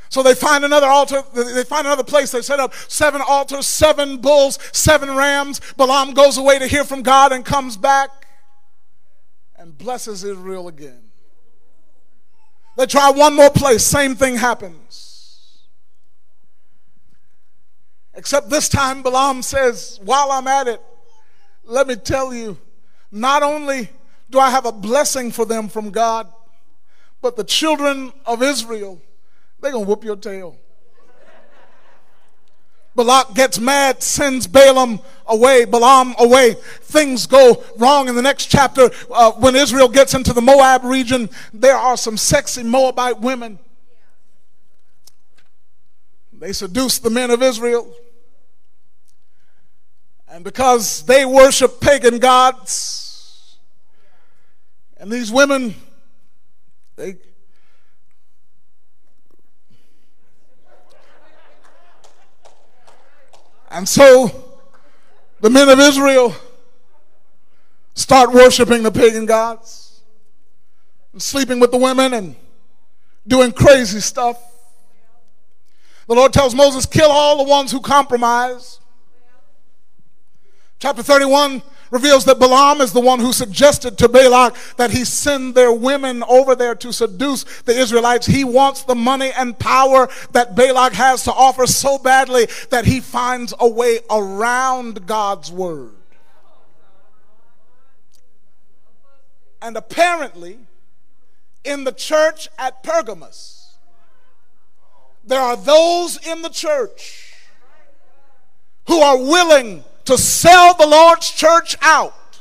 So they find another altar, they find another place. They set up seven altars, seven bulls, seven rams. Balaam goes away to hear from God and comes back and blesses Israel again. They try one more place, same thing happens. Except this time, Balaam says, While I'm at it, let me tell you, not only do I have a blessing for them from God, but the children of Israel, they're going to whoop your tail. Balak gets mad, sends Balaam away, Balaam away. Things go wrong in the next chapter. Uh, when Israel gets into the Moab region, there are some sexy Moabite women. They seduce the men of Israel. And because they worship pagan gods, and these women, they And so the men of Israel start worshiping the pagan gods and sleeping with the women and doing crazy stuff. The Lord tells Moses, kill all the ones who compromise. Chapter 31 reveals that Balaam is the one who suggested to Balak that he send their women over there to seduce the Israelites. He wants the money and power that Balak has to offer so badly that he finds a way around God's word. And apparently, in the church at Pergamos, there are those in the church who are willing to sell the Lord's church out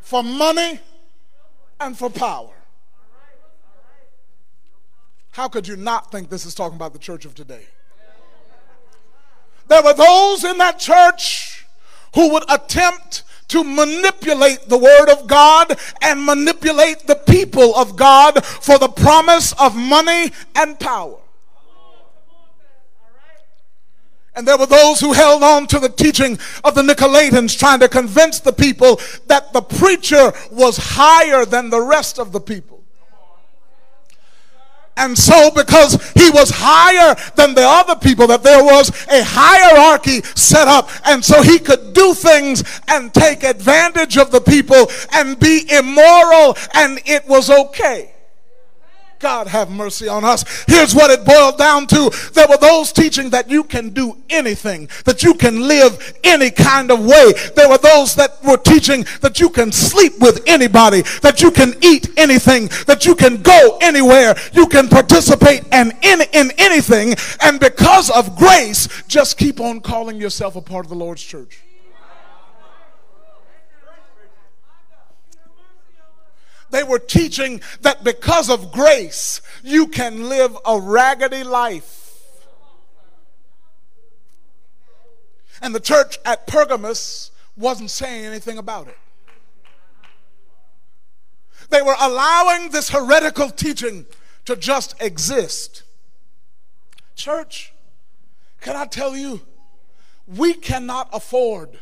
for money and for power. How could you not think this is talking about the church of today? There were those in that church who would attempt to manipulate the word of God and manipulate the people of God for the promise of money and power. And there were those who held on to the teaching of the Nicolaitans, trying to convince the people that the preacher was higher than the rest of the people. And so, because he was higher than the other people, that there was a hierarchy set up, and so he could do things and take advantage of the people and be immoral, and it was okay. God have mercy on us. Here's what it boiled down to. There were those teaching that you can do anything, that you can live any kind of way. There were those that were teaching that you can sleep with anybody, that you can eat anything, that you can go anywhere, you can participate in, in, in anything. And because of grace, just keep on calling yourself a part of the Lord's church. They were teaching that because of grace, you can live a raggedy life. And the church at Pergamos wasn't saying anything about it. They were allowing this heretical teaching to just exist. Church, can I tell you, we cannot afford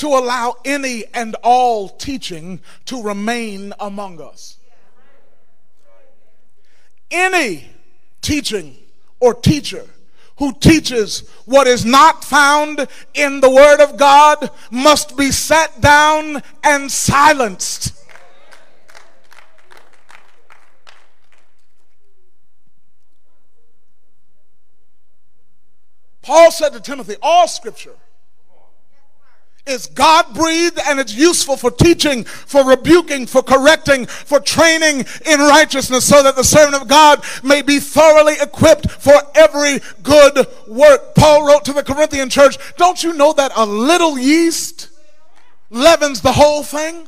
to allow any and all teaching to remain among us. Any teaching or teacher who teaches what is not found in the Word of God must be set down and silenced. Paul said to Timothy, All scripture is God breathed and it's useful for teaching, for rebuking, for correcting, for training in righteousness, so that the servant of God may be thoroughly equipped for every good work. Paul wrote to the Corinthian church, Don't you know that a little yeast leavens the whole thing?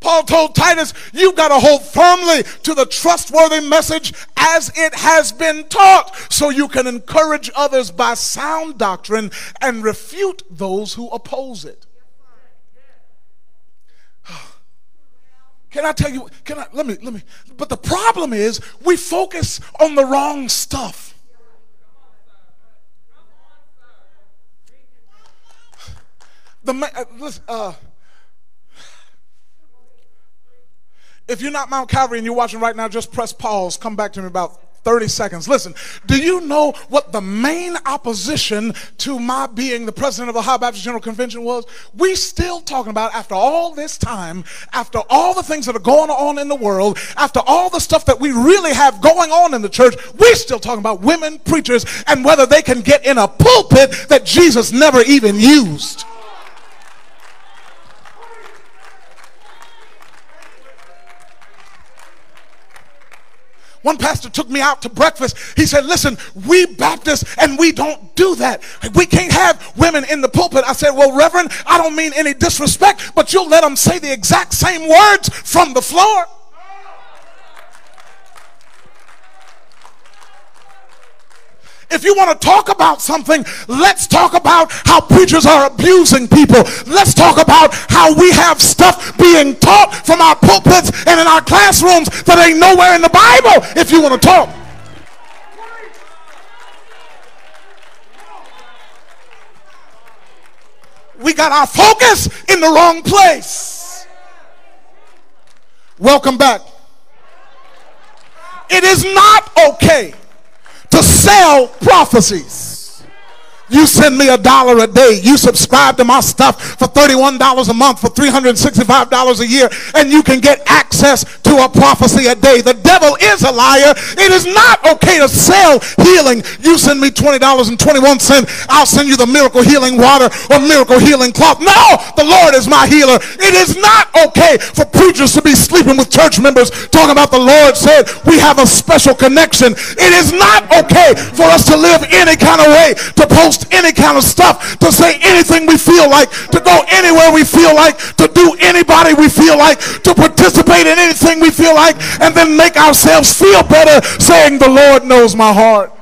Paul told Titus, you've got to hold firmly to the trustworthy message as it has been taught, so you can encourage others by sound doctrine and refute those who oppose it. Can I tell you? Can I? Let me, let me. But the problem is we focus on the wrong stuff. The uh, listen, uh, if you're not Mount Calvary and you're watching right now, just press pause. Come back to me about 30 seconds. Listen, do you know what the main opposition to my being the president of the Ohio Baptist General Convention was? We still talking about after all this time, after all the things that are going on in the world, after all the stuff that we really have going on in the church, we still talking about women preachers and whether they can get in a pulpit that Jesus never even used. One pastor took me out to breakfast. He said, Listen, we Baptists and we don't do that. We can't have women in the pulpit. I said, Well, Reverend, I don't mean any disrespect, but you'll let them say the exact same words from the floor. If you want to talk about something, let's talk about how preachers are abusing people. Let's talk about how we have stuff being taught from our pulpits and in our classrooms that ain't nowhere in the Bible if you want to talk. We got our focus in the wrong place. Welcome back. It is not okay to sell prophecies. You send me a dollar a day. You subscribe to my stuff for $31 a month, for $365 a year, and you can get access to a prophecy a day. The devil is a liar. It is not okay to sell healing. You send me $20.21, I'll send you the miracle healing water or miracle healing cloth. No, the Lord is my healer. It is not okay for preachers to be sleeping with church members talking about the Lord said we have a special connection. It is not okay for us to live any kind of way, to post post any kind of stuff, to say anything we feel like, to go anywhere we feel like, to do anybody we feel like, to participate in anything we feel like, and then make ourselves feel better saying, The Lord knows my heart.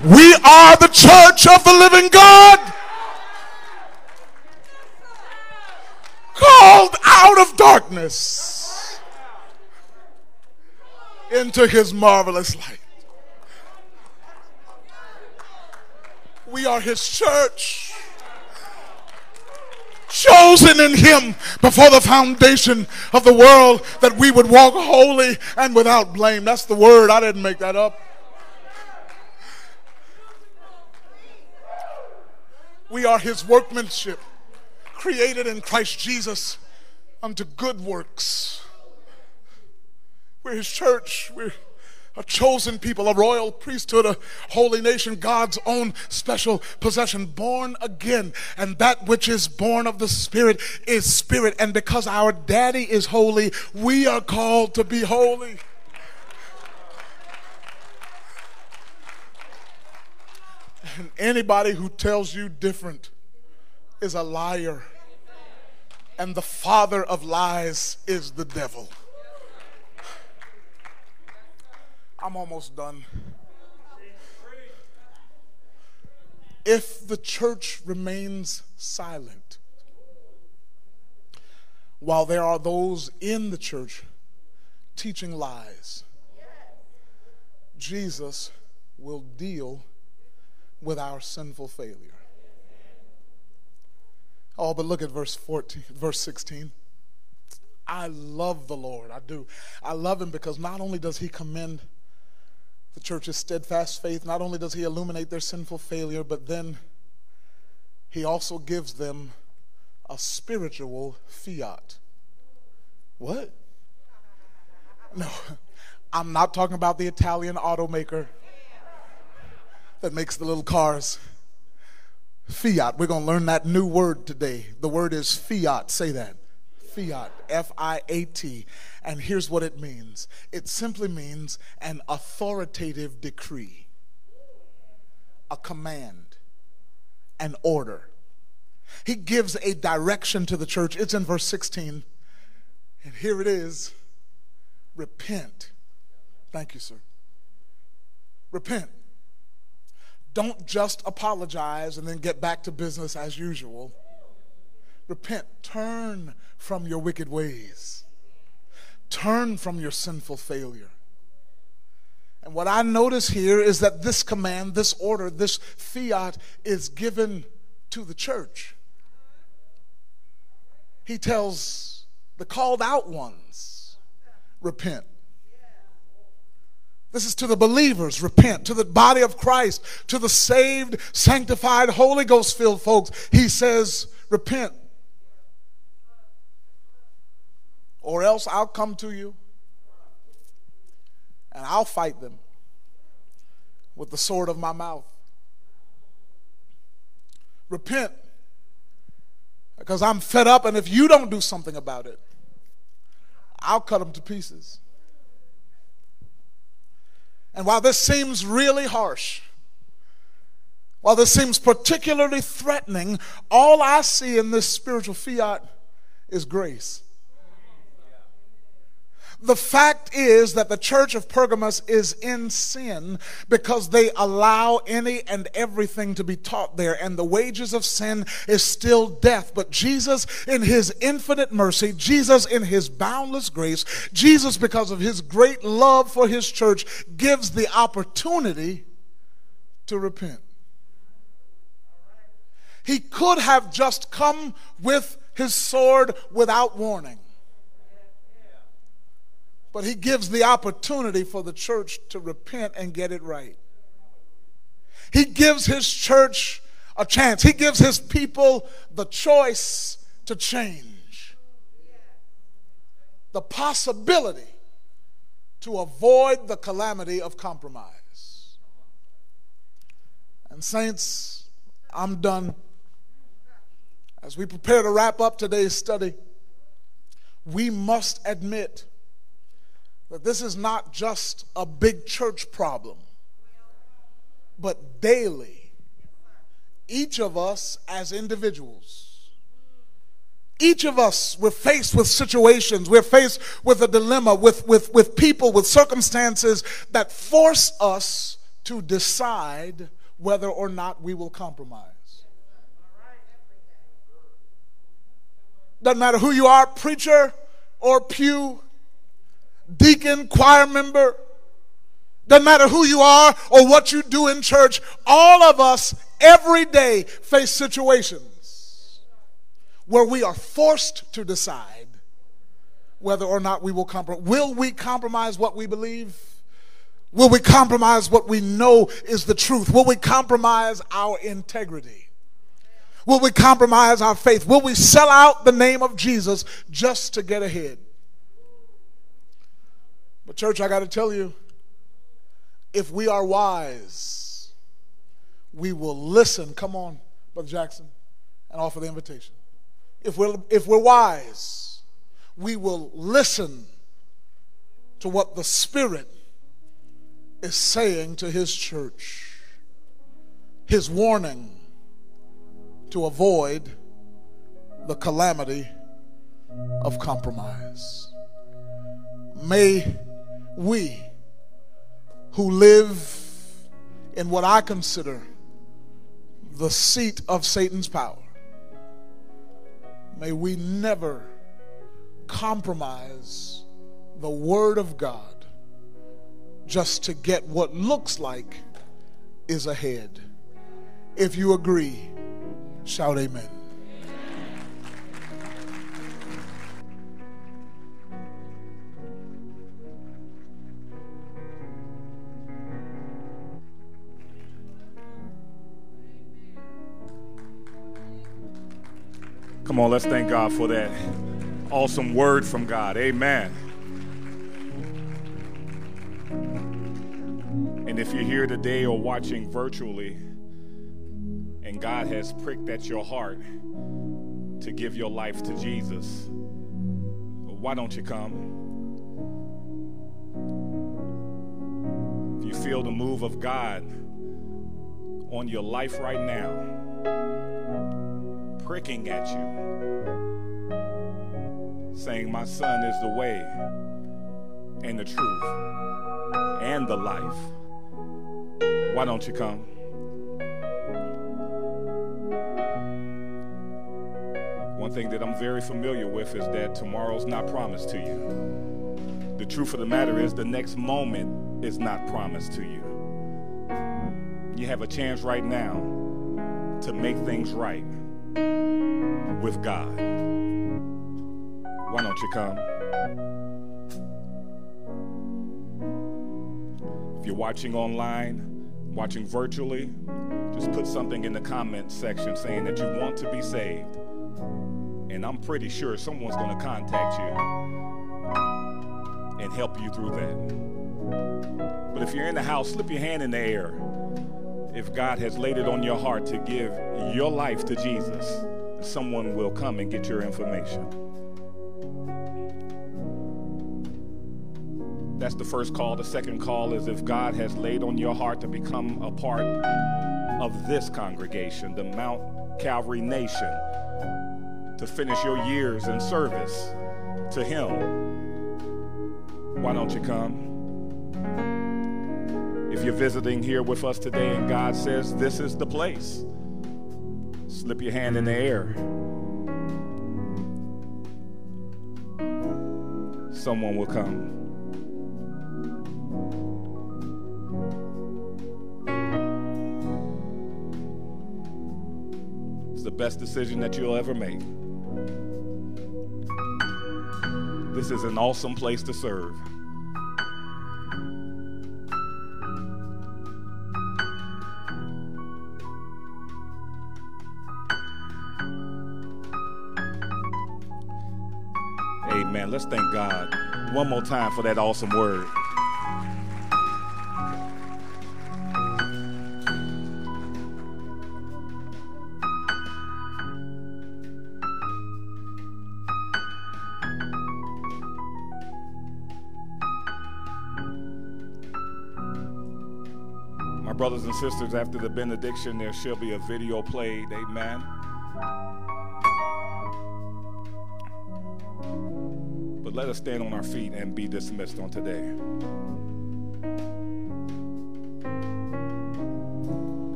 We are the church of the living God. Called out of darkness into his marvelous light. We are his church, chosen in him before the foundation of the world that we would walk holy and without blame. That's the word, I didn't make that up. We are his workmanship, created in Christ Jesus unto good works we're his church. We're a chosen people, a royal priesthood, a holy nation, God's own special possession, born again. And that which is born of the Spirit is spirit. And because our daddy is holy, we are called to be holy. And anybody who tells you different is a liar. And the father of lies is the devil. I'm almost done. If the church remains silent, while there are those in the church teaching lies, Jesus will deal with our sinful failure. Oh, but look at verse 14, verse 16. I love the Lord. I do. I love him because not only does he commend the church's steadfast faith, not only does he illuminate their sinful failure, but then he also gives them a spiritual fiat. What? No, I'm not talking about the Italian automaker that makes the little cars. Fiat. We're going to learn that new word today. The word is fiat. Say that. Fiat. F I A T. And here's what it means it simply means an authoritative decree, a command, an order. He gives a direction to the church. It's in verse 16. And here it is repent. Thank you, sir. Repent. Don't just apologize and then get back to business as usual. Repent. Turn from your wicked ways. Turn from your sinful failure. And what I notice here is that this command, this order, this fiat is given to the church. He tells the called out ones, repent. This is to the believers, repent. To the body of Christ, to the saved, sanctified, Holy Ghost filled folks, he says, repent. Or else I'll come to you and I'll fight them with the sword of my mouth. Repent because I'm fed up, and if you don't do something about it, I'll cut them to pieces. And while this seems really harsh, while this seems particularly threatening, all I see in this spiritual fiat is grace. The fact is that the church of Pergamos is in sin because they allow any and everything to be taught there, and the wages of sin is still death. But Jesus, in his infinite mercy, Jesus, in his boundless grace, Jesus, because of his great love for his church, gives the opportunity to repent. He could have just come with his sword without warning. But he gives the opportunity for the church to repent and get it right. He gives his church a chance. He gives his people the choice to change. The possibility to avoid the calamity of compromise. And, saints, I'm done. As we prepare to wrap up today's study, we must admit that this is not just a big church problem, but daily, each of us as individuals, each of us, we're faced with situations, we're faced with a dilemma, with, with, with people, with circumstances that force us to decide whether or not we will compromise. Doesn't matter who you are, preacher or pew deacon, choir member, doesn't matter who you are or what you do in church, all of us every day face situations where we are forced to decide whether or not we will compromise. Will we compromise what we believe? Will we compromise what we know is the truth? Will we compromise our integrity? Will we compromise our faith? Will we sell out the name of Jesus just to get ahead? But, church, I got to tell you, if we are wise, we will listen. Come on, Brother Jackson, and offer the invitation. If we're, if we're wise, we will listen to what the Spirit is saying to His church, His warning to avoid the calamity of compromise. May we who live in what I consider the seat of Satan's power, may we never compromise the Word of God just to get what looks like is ahead. If you agree, shout amen. Come on, let's thank God for that awesome word from God. Amen. And if you're here today or watching virtually, and God has pricked at your heart to give your life to Jesus, why don't you come? If you feel the move of God on your life right now, pricking at you, saying, My son is the way and the truth and the life. Why don't you come? One thing that I'm very familiar with is that tomorrow's not promised to you. The truth of the matter is, the next moment is not promised to you. You have a chance right now to make things right with God. Why don't you come? If you're watching online, watching virtually, just put something in the comment section saying that you want to be saved. And I'm pretty sure someone's going to contact you and help you through that. But if you're in the house, slip your hand in the air. If God has laid it on your heart to give your life to Jesus, someone will come and get your information. That's the first call. The second call is if God has laid on your heart to become a part of this congregation, the Mount Calvary Nation, to finish your years in service to Him. Why don't you come? If you're visiting here with us today and God says this is the place, slip your hand in the air. Someone will come. It's the best decision that you'll ever make. This is an awesome place to serve. Amen. Let's thank God one more time for that awesome word. My brothers and sisters, after the benediction, there shall be a video played. Amen. Let us stand on our feet and be dismissed on today.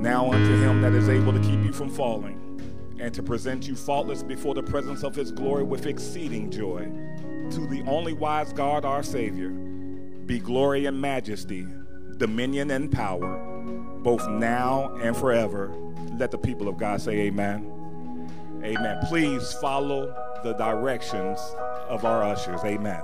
Now unto him that is able to keep you from falling and to present you faultless before the presence of his glory with exceeding joy. To the only wise God, our Savior, be glory and majesty, dominion and power, both now and forever. Let the people of God say amen. Amen. Please follow the directions of our ushers. Amen.